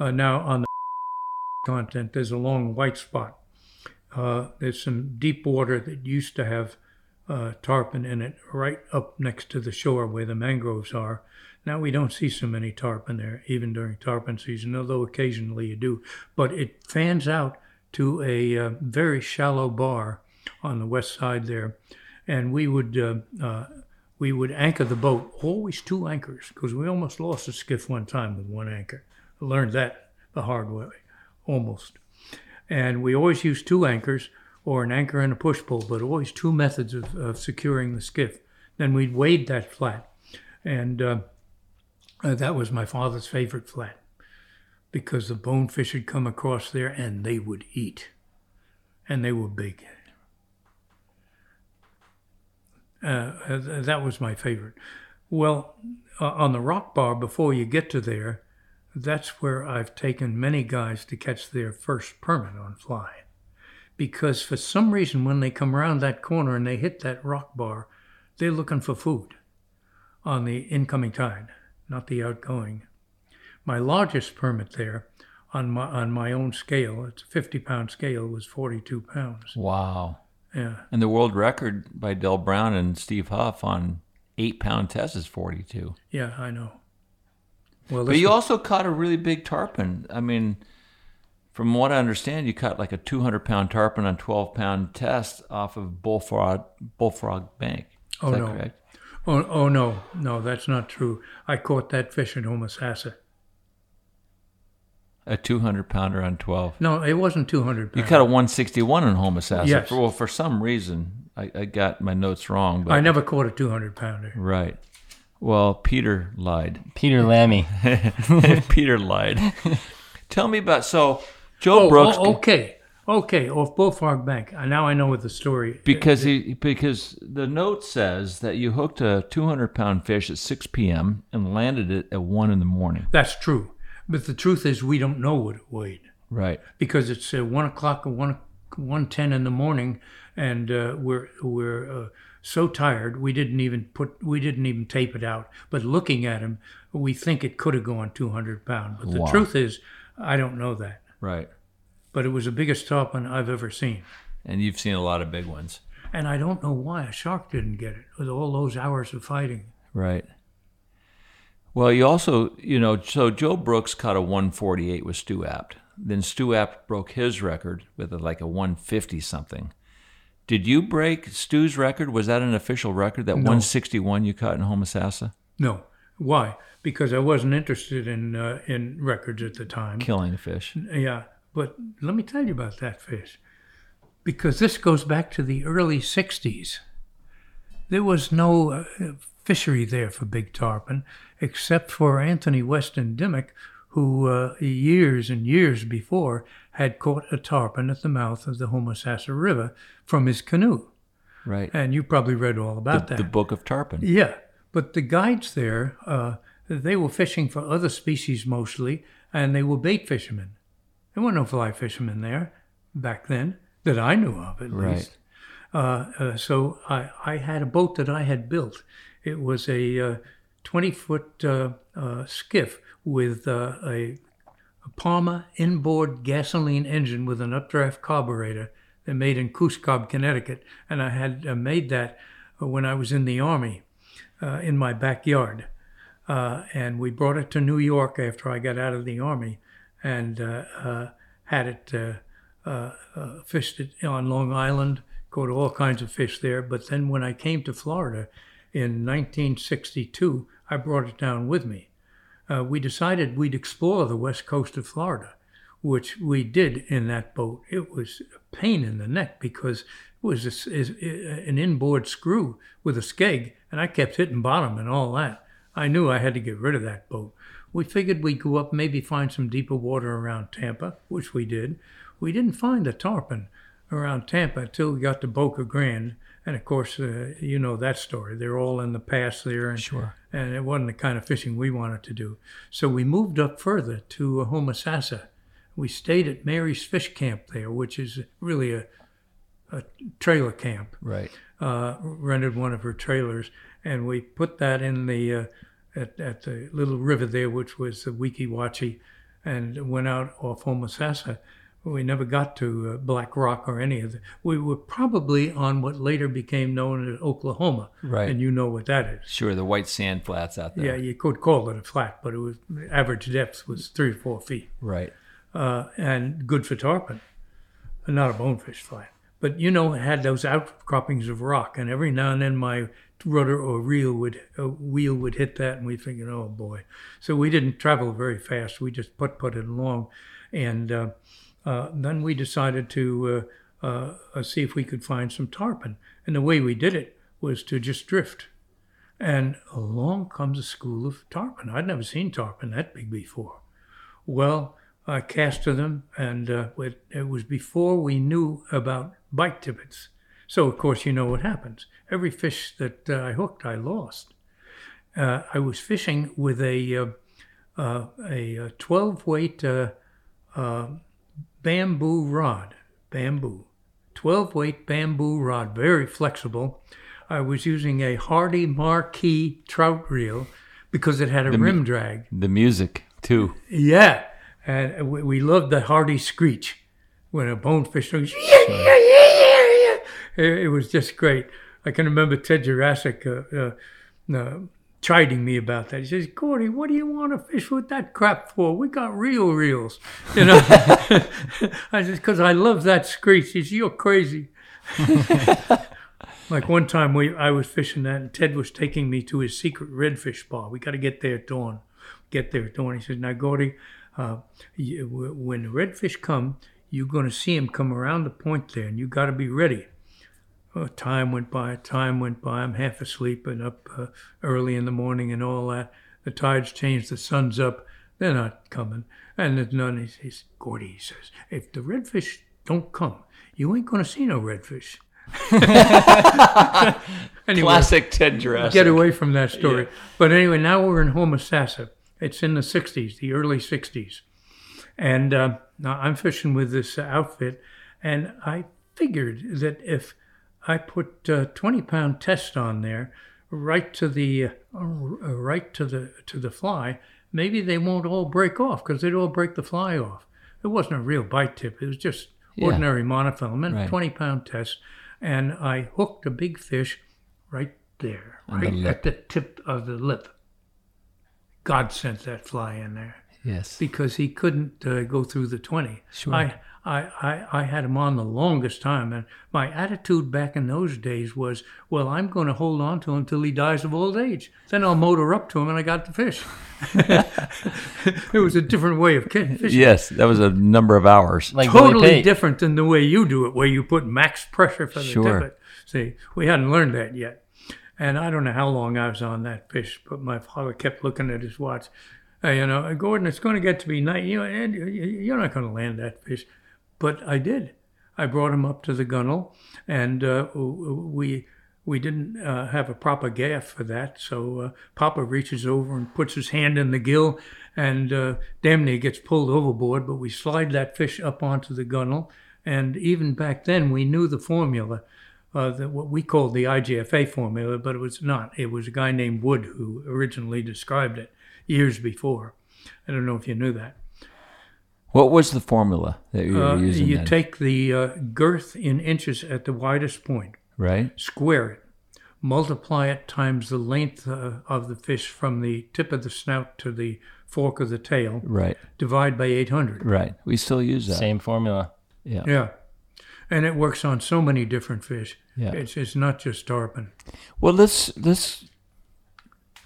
Uh, now on the content, there's a long white spot. Uh, there's some deep water that used to have uh, tarpon in it, right up next to the shore where the mangroves are. Now we don't see so many tarpon there, even during tarpon season, although occasionally you do. But it fans out to a uh, very shallow bar on the west side there, and we would uh, uh, we would anchor the boat, always two anchors, because we almost lost a skiff one time with one anchor. I learned that the hard way, almost. And we always used two anchors, or an anchor and a push pull, but always two methods of, of securing the skiff. Then we'd wade that flat, and uh, uh, that was my father's favorite flat because the bonefish had come across there and they would eat, and they were big. Uh, that was my favorite. Well, uh, on the rock bar before you get to there, that's where I've taken many guys to catch their first permit on fly. Because for some reason, when they come around that corner and they hit that rock bar, they're looking for food on the incoming tide, not the outgoing. My largest permit there on my on my own scale, it's a 50 pound scale, was 42 pounds. Wow. Yeah. And the world record by Del Brown and Steve Huff on eight pound test is 42. Yeah, I know. Well, but you also caught a really big tarpon. I mean, from what I understand, you caught like a 200 pound tarpon on 12 pound test off of Bullfrog, Bullfrog Bank. Is oh, that no. correct? Oh, oh, no. No, that's not true. I caught that fish in Homosassa. A 200 pounder on 12. No, it wasn't 200 You caught a 161 in Homosassa. Yes. For, well, for some reason, I, I got my notes wrong. But I never caught a 200 pounder. Right. Well, Peter lied. Peter Lammy. Peter lied. Tell me about so Joe oh, Brooks. Oh, okay, okay, off Bullfrog Bank. Uh, Now I know what the story. Because he because the note says that you hooked a 200 pound fish at 6 p.m. and landed it at one in the morning. That's true, but the truth is we don't know what it weighed Right. because it's uh, one o'clock or one one ten in the morning, and uh, we're we're uh, so tired we didn't even put we didn't even tape it out. But looking at him, we think it could have gone 200 pound. But the Wow. truth is, I don't know that. Right. But it was the biggest tarpon I've ever seen. And you've seen a lot of big ones. And I don't know why a shark didn't get it with all those hours of fighting. Right. Well, you also, you know, so Joe Brooks caught a 148 with Stu Apt. Then Stu Apt broke his record with a, like a 150 something. Did you break Stu's record? Was that an official record? That No. 161 you caught in Homosassa? No. Why? Because I wasn't interested in uh, in records at the time. Killing a fish. Yeah, but let me tell you about that fish. Because this goes back to the early 60s. There was no uh, fishery there for big tarpon, except for Anthony Weston Dimock, who uh, years and years before had caught a tarpon at the mouth of the Homosassa River from his canoe. Right. And you probably read all about the, that. the Book of Tarpon. Yeah, but the guides there, uh, they were fishing for other species mostly, and they were bait fishermen. There weren't no fly fishermen there back then that I knew of, at Right. least. Uh, uh, so I, I had a boat that I had built. It was a uh, 20 foot uh, uh, skiff with uh, a Palmer inboard gasoline engine with an updraft carburetor. They're made in Cos Cob, Connecticut, and I had uh, made that uh, when I was in the army uh, in my backyard. Uh, and we brought it to New York after I got out of the army, and uh, had it fished it on Long Island. Caught all kinds of fish there. But then when I came to Florida in 1962, I brought it down with me. Uh, we decided we'd explore the west coast of Florida, which we did in that boat. It was a pain in the neck because it was a s- is- an inboard screw with a skeg, and I kept hitting bottom and all that. I knew I had to get rid of that boat. We figured we'd go up, maybe find some deeper water around Tampa, which we did. We didn't find a tarpon around Tampa until we got to Boca Grande. And of course, uh, you know that story. They're all in the pass there. And, Sure. And it wasn't the kind of fishing we wanted to do. So we moved up further to Homosassa. We stayed at Mary's Fish Camp there, which is really a, a trailer camp Right. uh, rented one of her trailers, and we put that in the uh, at, at the little river there, which was the Weeki Wachee, and went out off Homosassa. We never got to uh, Black Rock or any of it. We were probably on what later became known as Oklahoma, Right. and you know what that is. Sure, the white sand flats out there. Yeah, you could call it a flat, but it was average depth was three or four feet, Right. uh, and good for tarpon, not a bonefish flat. But you know, it had those outcroppings of rock, and every now and then my rudder or reel would uh, wheel would hit that, and we thinking, oh boy. So we didn't travel very fast. We just put put it along, and uh, then we decided to uh, uh, uh, see if we could find some tarpon. And the way we did it was to just drift. And along comes a school of tarpon. I'd never seen tarpon that big before. Well, I cast to them, and uh, it, it was before we knew about bite tippets. So, of course, you know what happens. Every fish that uh, I hooked, I lost. Uh, I was fishing with a uh, a 12 weight bamboo rod, bamboo, 12 weight bamboo rod, very flexible. I was using a Hardy Marquis trout reel because it had a The mu- rim drag. The music too. Yeah, and we, we loved the Hardy screech when a bonefish goes. It, it was just great. I can remember Ted Juracsik uh, uh, uh, chiding me about that. He says, "Gordy, what do you want to fish with that crap for? We got real reels." You know, I said, "Because I love that screech." He says, "You're crazy." Like one time, we I was fishing that, and Ted was taking me to his secret redfish spot. We got to get there at dawn. Get there at dawn. He says, "Now, Gordy, uh, you, when the redfish come, you're going to see him come around the point there, and you got to be ready." Oh, time went by. Time went by. I'm half asleep and up uh, early in the morning and all that. The tides changed. The sun's up. They're not coming. And there's none. He says, Gordy, he says, if the redfish don't come, you ain't going to see no redfish. Anyway, Classic Ted Juracsik. Get away from that story. But anyway, now we're in Homosassa. It's in the 60s, the early 60s. And uh, now I'm fishing with this outfit, and I figured that if I put uh, 20 pound test on there, right to the uh, right to the to the fly, maybe they won't all break off because they'd all break the fly off. It wasn't a real bite tip; it was just Yeah. ordinary monofilament, Right. 20 pound test, and I hooked a big fish right there, On right lip. at the tip of the lip. God sent that fly in there Yes. because he couldn't uh, go through the 20. Sure. I, I, I, I had him on the longest time, and my attitude back in those days was, well, I'm going to hold on to him until he dies of old age. Then I'll motor up to him, and I got the fish. it was a different way of ki- fishing. Yes, that was a number of hours. Like totally different than the way you do it, where you put max pressure for the Sure. tippet. See, we hadn't learned that yet. And I don't know how long I was on that fish, but my father kept looking at his watch. Hey, you know, Gordon, it's going to get to be night. You know, and you're not going to land that fish. But I did. I brought him up to the gunnel, and uh, we we didn't uh, have a proper gaff for that. So uh, Papa reaches over and puts his hand in the gill, and uh, damn near gets pulled overboard. But we slide that fish up onto the gunnel, and even back then we knew the formula, uh, what we called the IGFA formula, but it was not. It was a guy named Wood who originally described it years before. I don't know if you knew that. What was the formula that you were Uh, using? you then? take the uh, girth in inches at the widest point, right. square it, multiply it times the length uh, of the fish from the tip of the snout to the fork of the tail, Right. divide by 800. Right. We still use that. Same formula. Yeah. Yeah. And it works on so many different fish. Yeah. It's, it's not just tarpon. Well, let's let's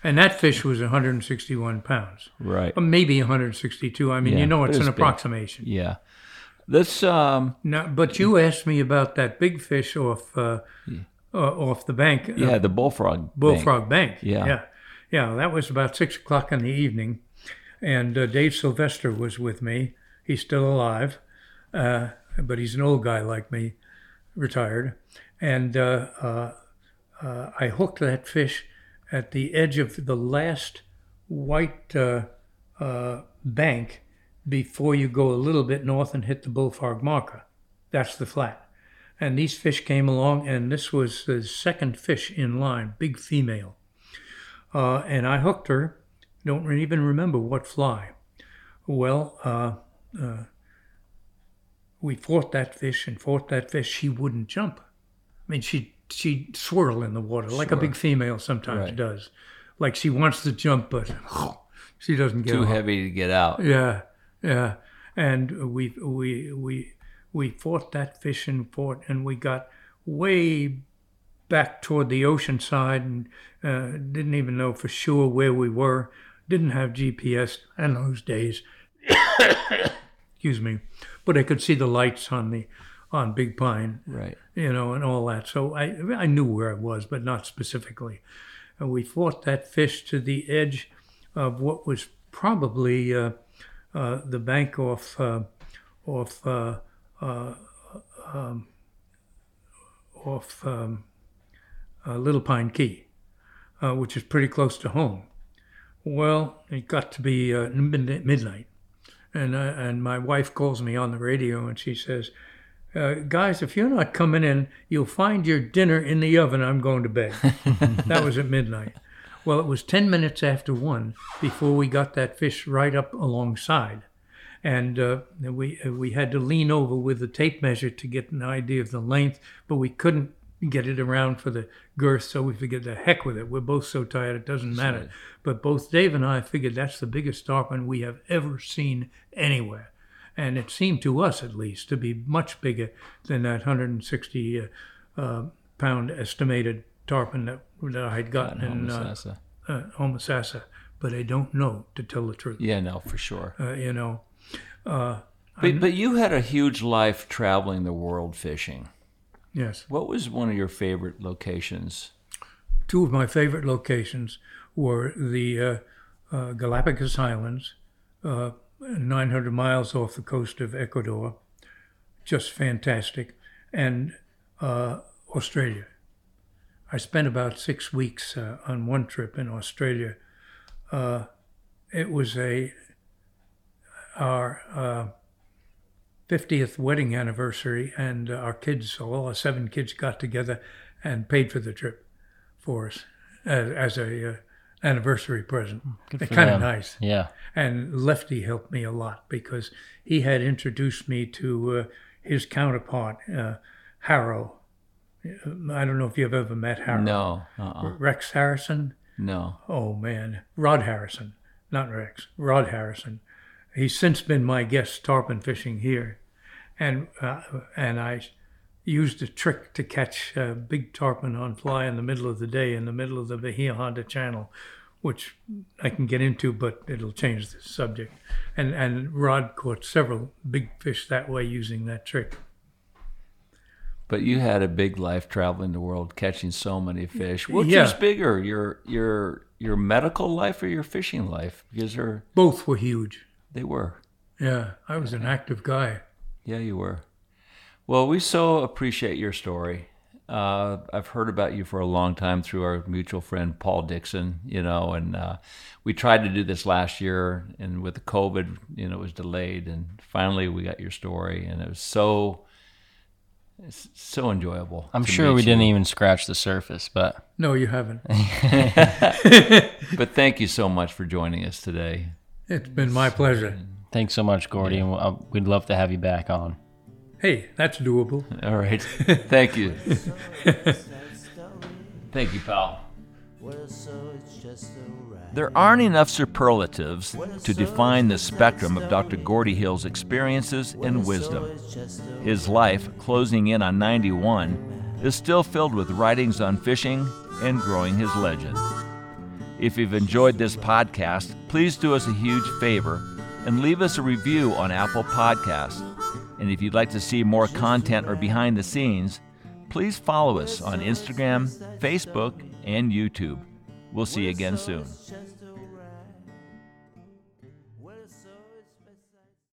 And that fish was 161 pounds. right. Or maybe 162. I mean, Yeah, you know, it it's an big. approximation. Yeah. Let's um Now, but you asked me about that big fish off uh, uh, off the bank. uh, yeah the bullfrog. bank. Bullfrog Bank. Yeah. yeah, yeah. That was about six o'clock in the evening, and uh, Dave Sylvester was with me. He's still alive, uh, but he's an old guy like me, retired. And uh, uh, uh, I hooked that fish at the edge of the last white uh, uh, bank before you go a little bit north and hit the Bullfrog marker. That's the flat. And these fish came along, and this was the second fish in line, big female. Uh, and I hooked her. Don't even remember what fly. Well, uh, uh, we fought that fish and fought that fish. She wouldn't jump. I mean, she she'd swirl in the water like a big female sometimes Right. does. Like she wants to jump, but she doesn't get Too off. heavy to get out. Yeah, yeah. And we we we we fought that fish and fought, and we got way back toward the ocean side, and uh, didn't even know for sure where we were. Didn't have GPS in those days. Excuse me, but I could see the lights on the on Big Pine Right. you know, and all that. So I I knew where I was, but not specifically. And we fought that fish to the edge of what was probably uh, uh, the bank off uh, off uh, uh, um, off um, uh, Little Pine Key, uh, which is pretty close to home. Well, it got to be uh, midnight, and uh, and my wife calls me on the radio and she says, uh, "Guys, if you're not coming in, you'll find your dinner in the oven. I'm going to bed." that was at midnight. Well, it was ten minutes after one before we got that fish right up alongside, and uh, we we had to lean over with the tape measure to get an idea of the length, but we couldn't get it around for the girth, so we figured the heck with it. We're both so tired it doesn't matter. But both Dave and I figured that's the biggest tarpon we have ever seen anywhere. And it seemed to us, at least, to be much bigger than that 160 uh, uh, pound estimated tarpon that, that I had gotten in uh, Homosassa. uh, Homosassa. But I don't know, to tell the truth. Yeah, no, for sure. Uh, you know, uh, But, but you had a huge life traveling the world fishing. yes. What was one of your favorite locations? two of my favorite locations were the uh, uh, Galapagos Islands, uh, 900 miles off the coast of Ecuador, just fantastic, and uh, Australia. I spent about six weeks uh, on one trip in Australia. Uh, it was a our uh, 50th wedding anniversary, and uh, our kids, all our seven kids, got together and paid for the trip for us as, as a uh, anniversary present. For kind of nice. Yeah. And Lefty helped me a lot because he had introduced me to uh, his counterpart, uh, Harrow. I don't know if you've ever met Harrow. No. Uh-uh. Rex Harrison. No. Oh man, Rod Harrison, not Rex. Rod Harrison. He's since been my guest tarpon fishing here, and uh, and I used a trick to catch uh, big tarpon on fly in the middle of the day in the middle of the Bahia Honda Channel, which I can get into, but it'll change the subject. And and Rod caught several big fish that way using that trick. But you had a big life traveling the world, catching so many fish. Which Yeah. is bigger, your your your medical life or your fishing life? Because they're Both were huge. they were. Yeah, I was an active guy. Yeah, you were. Well, we so appreciate your story. Uh, I've heard about you for a long time through our mutual friend Paul Dixon, you know, and uh, we tried to do this last year, and with the COVID, you know, it was delayed, and finally we got your story, and it was so, it's so enjoyable. I'm sure we you. didn't even scratch the surface, but No, you haven't. But thank you so much for joining us today. It's been my pleasure. thanks so much, Gordy, and uh, we'd love to have you back on. Hey, that's doable. All right, thank you. Thank you, pal. There aren't enough superlatives to define the spectrum of Dr. Gordy Hill's experiences and wisdom. His life, closing in on 91, is still filled with writings on fishing and growing his legend. If you've enjoyed this podcast, please do us a huge favor and leave us a review on Apple Podcasts. And if you'd like to see more content or behind the scenes, please follow us on Instagram, Facebook, and YouTube. We'll see you again soon.